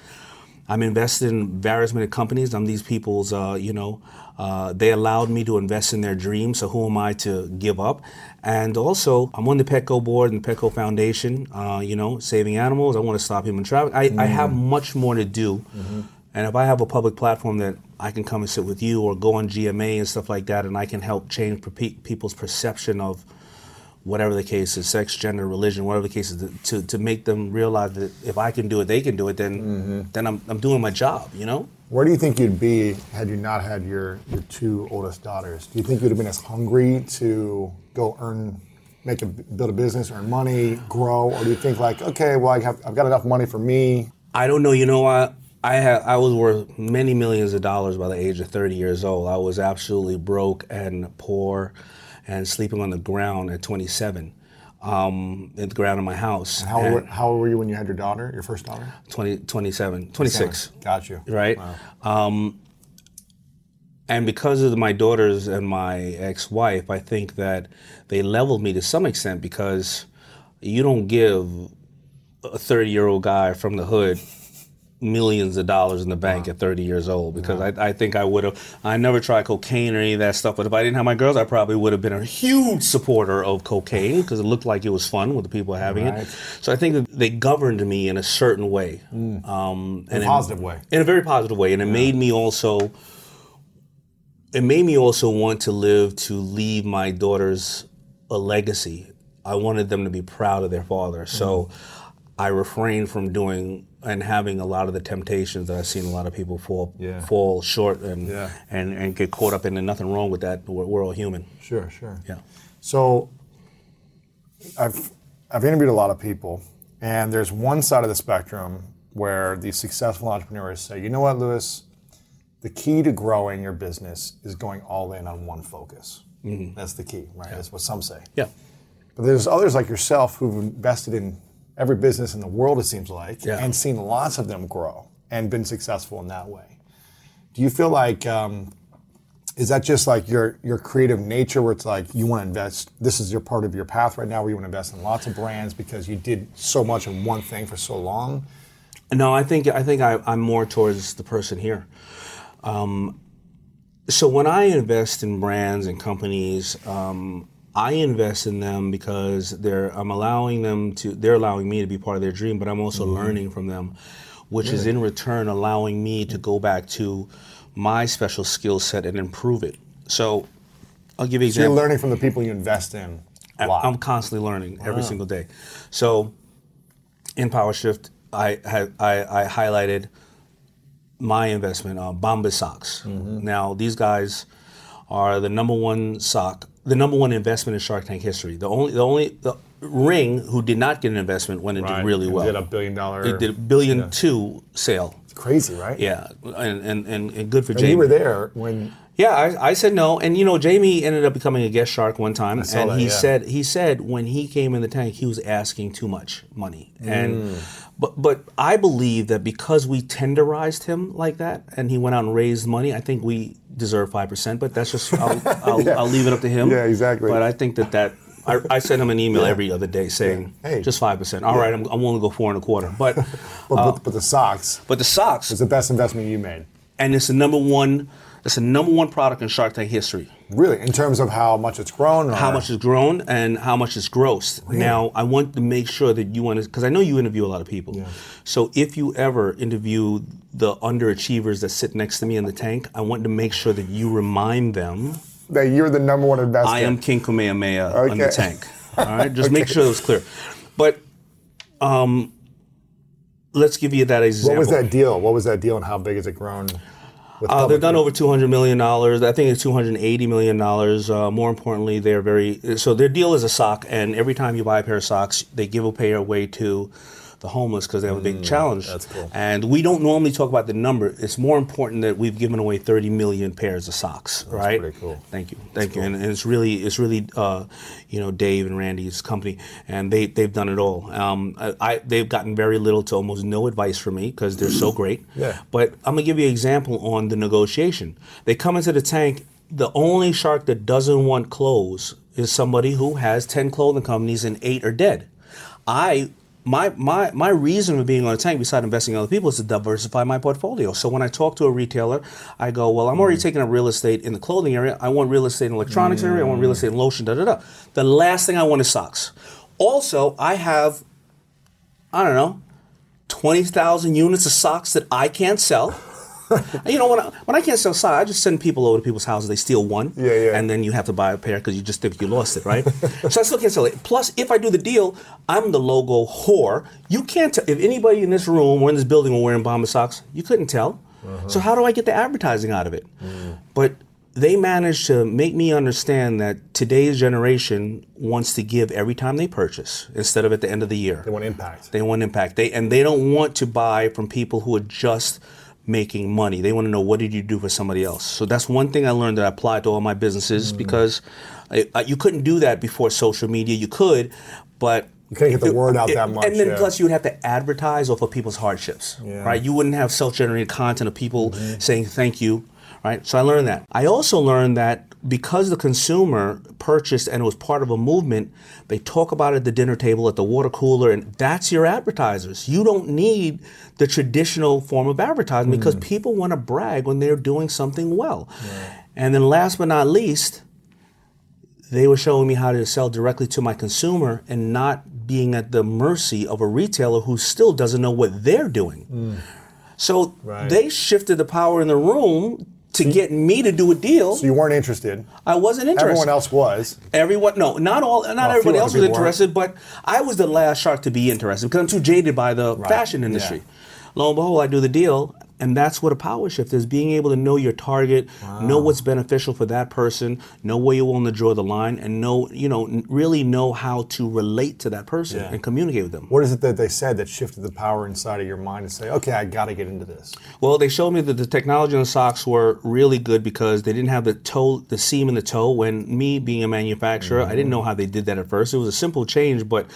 Speaker 7: I'm invested in various many companies. I'm these people's, uh, you know, uh, they allowed me to invest in their dreams. So who am I to give up? And also, I'm on the Petco board and the Petco Foundation. Uh, you know, saving animals. I want to stop human trafficking. I, I have mm. much more to do. Mm-hmm. And if I have a public platform that I can come and sit with you or go on GMA and stuff like that, and I can help change pe- people's perception of whatever the case is, sex, gender, religion, whatever the case is, to, to make them realize that if I can do it, they can do it, then mm-hmm. then I'm, I'm doing my job, you know?
Speaker 5: Where do you think you'd be had you not had your, your two oldest daughters? Do you think you'd have been as hungry to go earn, make a build a business, earn money, grow, or do you think like, okay, well, I have, I've got enough money for me?
Speaker 7: I don't know. You know, I I I was worth many millions of dollars by the age of 30 years old. I was absolutely broke and poor, and sleeping on the ground at 27, um, at the ground in my house.
Speaker 5: How,
Speaker 7: And
Speaker 5: were, how old were you when you had your daughter, your first daughter?
Speaker 7: 20, 27, 26.
Speaker 5: Got you.
Speaker 7: right? Um, and because of my daughters and my ex-wife, I think that they leveled me to some extent because you don't give a 30-year-old guy from the hood millions of dollars in the bank at 30 years old because I, I think I would have I never tried cocaine or any of that stuff but if I didn't have my girls I probably would have been a huge supporter of cocaine because it looked like it was fun with the people having
Speaker 5: Right.
Speaker 7: it so I think that they governed me in a certain way um, and
Speaker 5: a
Speaker 7: it-
Speaker 5: positive way.
Speaker 7: in a very positive way and it made me also it made me also want to live to leave my daughters a legacy I wanted them to be proud of their father. So
Speaker 5: Mm-hmm.
Speaker 7: I refrained from doing and having a lot of the temptations that I've seen a lot of people fall
Speaker 5: Yeah.
Speaker 7: fall short and,
Speaker 5: Yeah.
Speaker 7: and and get caught up in. And nothing wrong with that. We're, we're all human.
Speaker 5: Sure, sure.
Speaker 7: Yeah.
Speaker 5: So I've I've interviewed a lot of people, and there's one side of the spectrum where these successful entrepreneurs say, you know what, Lewis, the key to growing your business is going all in on one focus. Mm-hmm. That's the key, right? That's what some say.
Speaker 7: Yeah.
Speaker 5: But there's others like yourself who've invested in every business in the world, it seems like,
Speaker 7: Yeah.
Speaker 5: and seen lots of them grow and been successful in that way. Do you feel like um, is that just like your your creative nature, where it's like you want to invest? This is your part of your path right now, where you want to invest in lots of brands because you did so much in one thing for so long.
Speaker 7: No, I think I think I, I'm more towards the person here. Um, so when I invest in brands and companies, um, I invest in them because they're I'm allowing them to they're allowing me to be part of their dream, but I'm also mm-hmm. learning from them, which is in return allowing me to go back to my special skill set and improve it. So I'll give you an
Speaker 5: So you're learning from the people you invest in.
Speaker 7: I'm constantly learning every single day. So in PowerShift, I had I, I highlighted my investment on Bombas socks. Mm-hmm. Now these guys are the number one sock, the number one investment in Shark Tank history. The only the only the Ring, who did not get an investment, went and
Speaker 5: Right.
Speaker 7: did really
Speaker 5: It
Speaker 7: well.
Speaker 5: Did a billion dollar.
Speaker 7: It did a billion two sale.
Speaker 5: crazy, right?
Speaker 7: Yeah, and, and, and, and good for
Speaker 5: And
Speaker 7: Jamie.
Speaker 5: you were there when.
Speaker 7: Yeah, I, I said no, and you know Jamie ended up becoming a guest shark one time,
Speaker 5: saw
Speaker 7: and
Speaker 5: that,
Speaker 7: he
Speaker 5: yeah.
Speaker 7: said he said when he came in the tank he was asking too much money, and mm. but but I believe that because we tenderized him like that, and he went out and raised money, I think we deserve five percent. But that's just I'll, I'll, I'll leave it up to him.
Speaker 5: Yeah, exactly.
Speaker 7: But I think that that. I, I send him an email every other day saying,
Speaker 5: Hey.
Speaker 7: just 5%. All right, I'm, I'm willing to go four and a quarter. But,
Speaker 5: But, but, uh, but the socks
Speaker 7: but the socks,
Speaker 5: was the best investment you made.
Speaker 7: and it's the number one, it's the number one product in Shark Tank history.
Speaker 5: Really, in terms of how much it's grown. Or?
Speaker 7: how much it's grown and how much it's grossed. Now, I want to make sure that you want to, because I know you interview a lot of people. So if you ever interview the underachievers that sit next to me in the tank, I want to make sure that you remind them
Speaker 5: that you're the number one investor.
Speaker 7: I am King Kamehameha on the tank. All right, just make sure it was clear. But um, let's give you that example.
Speaker 5: What was that deal? What was that deal, and how big has it grown?
Speaker 7: Uh, they've done over two hundred million dollars. I think it's two hundred eighty million dollars. Uh, more importantly, they're very so their deal is a sock, and every time you buy a pair of socks, they give a pair away to the homeless because they have a big challenge.
Speaker 5: Mm, that's cool.
Speaker 7: And we don't normally talk about the number. It's more important that we've given away thirty million pairs of socks. right?
Speaker 5: pretty cool.
Speaker 7: Thank you, thank you. And, and it's really, it's really, uh, you know, Dave and Randy's company, and they they've done it all. Um, I, I they've gotten very little to almost no advice from me because they're so great.
Speaker 5: Yeah.
Speaker 7: But I'm gonna give you an example on the negotiation. They come into the tank. The only shark that doesn't want clothes is somebody who has ten clothing companies and eight are dead. I my my my reason for being on a tank, beside investing in other people, is to diversify my portfolio. So when I talk to a retailer, I go, well, I'm already mm. taking up real estate in the clothing area. I want real estate in the electronics area. I want real mm. estate in lotion. Da da da. The last thing I want is socks. Also, I have I don't know, 20,000 units of socks that I can't sell. you know, when I, when I can't sell socks, I just send people over to people's houses. They steal one,
Speaker 5: Yeah, yeah.
Speaker 7: and then you have to buy a pair because you just think you lost it, right? so I still can't sell it. Plus, if I do the deal, I'm the logo whore. You can't tell if anybody in this room or in this building were wearing Bombas socks. You couldn't tell. Uh-huh. So how do I get the advertising out of it? Mm. But they managed to make me understand that today's generation wants to give every time they purchase instead of at the end of the year.
Speaker 5: They want impact.
Speaker 7: They want impact. They and they don't want to buy from people who are just making money. They want to know what did you do for somebody else. So that's one thing I learned that I applied to all my businesses
Speaker 5: Mm.
Speaker 7: because I, I, you couldn't do that before social media. You could, but
Speaker 5: You can't get the word out that much,
Speaker 7: And then
Speaker 5: yeah.
Speaker 7: plus you would have to advertise off of people's hardships,
Speaker 5: Yeah. Mm-hmm.
Speaker 7: right? You wouldn't have self-generated content of people saying thank you, right? So I learned that. I also learned that because the consumer purchased and it was part of a movement, they talk about it at the dinner table, at the water cooler, and that's your advertisers. You don't need the traditional form of advertising because
Speaker 5: Mm.
Speaker 7: people want to brag when they're doing something well. And then last but not least, they were showing me how to sell directly to my consumer and not being at the mercy of a retailer who still doesn't know what they're doing. So
Speaker 5: Right.
Speaker 7: they shifted the power in the room to get me to do a deal.
Speaker 2: So you weren't interested.
Speaker 7: I wasn't interested.
Speaker 2: Everyone else was.
Speaker 7: Everyone, no, not all, not
Speaker 2: few
Speaker 7: everybody else was interested, but I was the last shark to be interested because I'm too jaded by the fashion industry. Lo and behold, I do the deal, and that's what a power shift is: being able to know your target, know what's beneficial for that person, know where you're willing to draw the line, and know, you know, really know how to relate to that person
Speaker 2: Yeah.
Speaker 7: and communicate with them.
Speaker 2: What is it that they said that shifted the power inside of your mind to say, okay, I got to get into this?
Speaker 7: Well, they showed me that the technology on the socks were really good because they didn't have the toe, the seam in the toe. When me being a manufacturer, I didn't mm-hmm. know how they did that at first. It was a simple change, but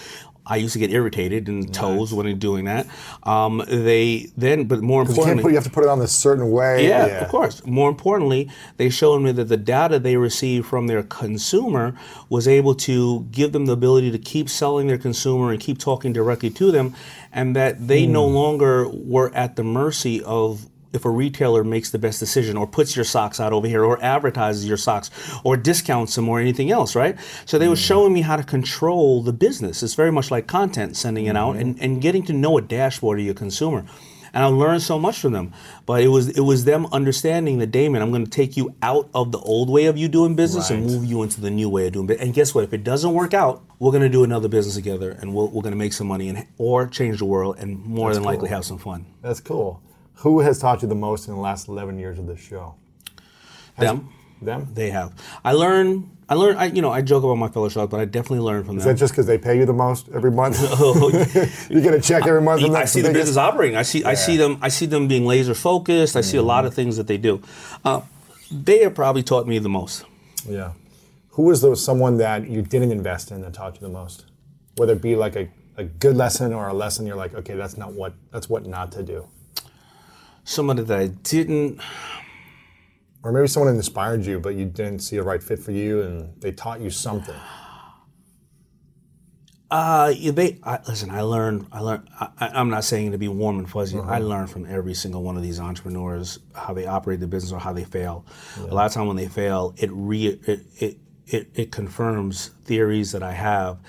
Speaker 7: I used to get irritated in toes when doing that. Um, they then, but more
Speaker 2: You
Speaker 7: importantly,
Speaker 2: put. You have to put it on this certain way.
Speaker 7: yeah, of course. More importantly, they showed me that the data they received from their consumer was able to give them the ability to keep selling their consumer and keep talking directly to them, and that they no longer were at the mercy of if a retailer makes the best decision or puts your socks out over here or advertises your socks or discounts them or anything else, right? So they were mm. showing me how to control the business. It's very much like content, sending it out mm-hmm. and, and getting to know a dashboard of your consumer and I learned so much from them. But it was it was them understanding that Daymond, I'm going to take you out of the old way of you doing business and move you into the new way of doing business. And guess what? If it doesn't work out, we're going to do another business together, and we'll, we're going to make some money and or change the world, and more than likely have some fun.
Speaker 2: That's cool. Who has taught you the most in the last 11 years of this show?
Speaker 7: Them,
Speaker 2: Them?
Speaker 7: they have. I learn. I learn. I you know I joke about my fellow sharks, but I definitely learn from
Speaker 2: Is
Speaker 7: them.
Speaker 2: Is that just because they pay you the most every month?
Speaker 7: Oh,
Speaker 2: you get a check every month. and
Speaker 7: I see the
Speaker 2: biggest?
Speaker 7: business operating. I see. I see them. I see them being laser focused. I see a lot of things that they do. Uh, they have probably taught me the most.
Speaker 2: Yeah. Who was the, someone that you didn't invest in that taught you the most? Whether it be like a, a good lesson or a lesson you're like, okay, that's not what that's what not to do.
Speaker 7: Somebody that I didn't.
Speaker 2: Or maybe someone inspired you, but you didn't see a right fit for you, and they taught you something.
Speaker 7: Uh, yeah, they I, listen. I learned. I learned. I, I'm not saying to be warm and fuzzy. I learned from every single one of these entrepreneurs how they operate the business or how they fail. A lot of time when they fail, it re it it it, it confirms theories that I have.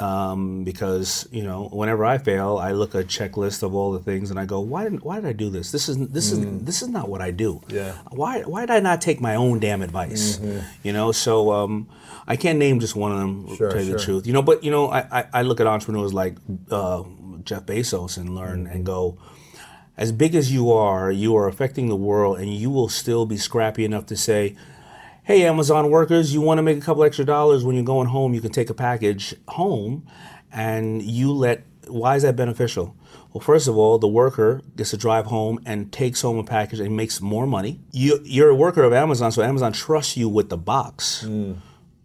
Speaker 7: Um, because you know, whenever I fail, I look at a checklist of all the things, and I go, "Why didn't? Why did I do this? This is this is this is not what I do.
Speaker 2: Yeah.
Speaker 7: Why why did I not take my own damn advice? You know. So um, I can't name just one of them.
Speaker 2: Sure,
Speaker 7: to tell you the truth. You know, but you know, I, I, I look at entrepreneurs like uh, Jeff Bezos and learn and go, as big as you are, you are affecting the world, and you will still be scrappy enough to say, "Hey, Amazon workers, you want to make a couple extra dollars when you're going home? You can take a package home, and you let. Why is that beneficial?" Well, first of all, the worker gets to drive home and takes home a package and makes more money. You, you're a worker of Amazon, so Amazon trusts you with the box, hmm.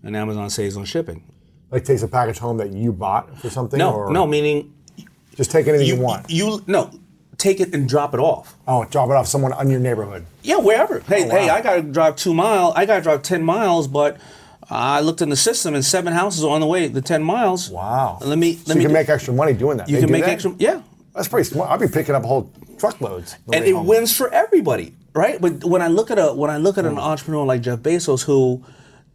Speaker 7: and Amazon saves on shipping.
Speaker 2: Like takes a package home that you bought for something?
Speaker 7: No,
Speaker 2: or
Speaker 7: no, meaning
Speaker 2: Just take anything you, want.
Speaker 7: You no, take it and drop it off.
Speaker 2: oh, drop it off someone in your neighborhood.
Speaker 7: Yeah, wherever. Hey,
Speaker 2: Oh,
Speaker 7: hey. I got to drive two mile. I got to drive ten miles, but I looked in the system and seven houses are on the way the ten miles.
Speaker 2: Wow.
Speaker 7: Let me.
Speaker 2: So
Speaker 7: Let
Speaker 2: you
Speaker 7: me.
Speaker 2: can make extra money doing that.
Speaker 7: you
Speaker 2: They
Speaker 7: can make
Speaker 2: that?
Speaker 7: extra. Yeah,
Speaker 2: That's pretty smart. I'd be picking up whole truckloads.
Speaker 7: and it
Speaker 2: home.
Speaker 7: wins for everybody, right? But when I look at a when I look at an hmm. entrepreneur like Jeff Bezos who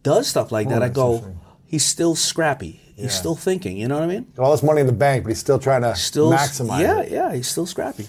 Speaker 7: does stuff like that, hmm, I
Speaker 2: Oh,
Speaker 7: go, he's still scrappy. He's still thinking. You know what I mean?
Speaker 2: All this money in the bank, but he's still trying to
Speaker 7: Still
Speaker 2: maximize
Speaker 7: Yeah,
Speaker 2: it.
Speaker 7: yeah. He's still scrappy.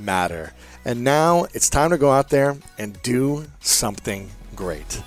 Speaker 2: matter. And now it's time to go out there and do something great.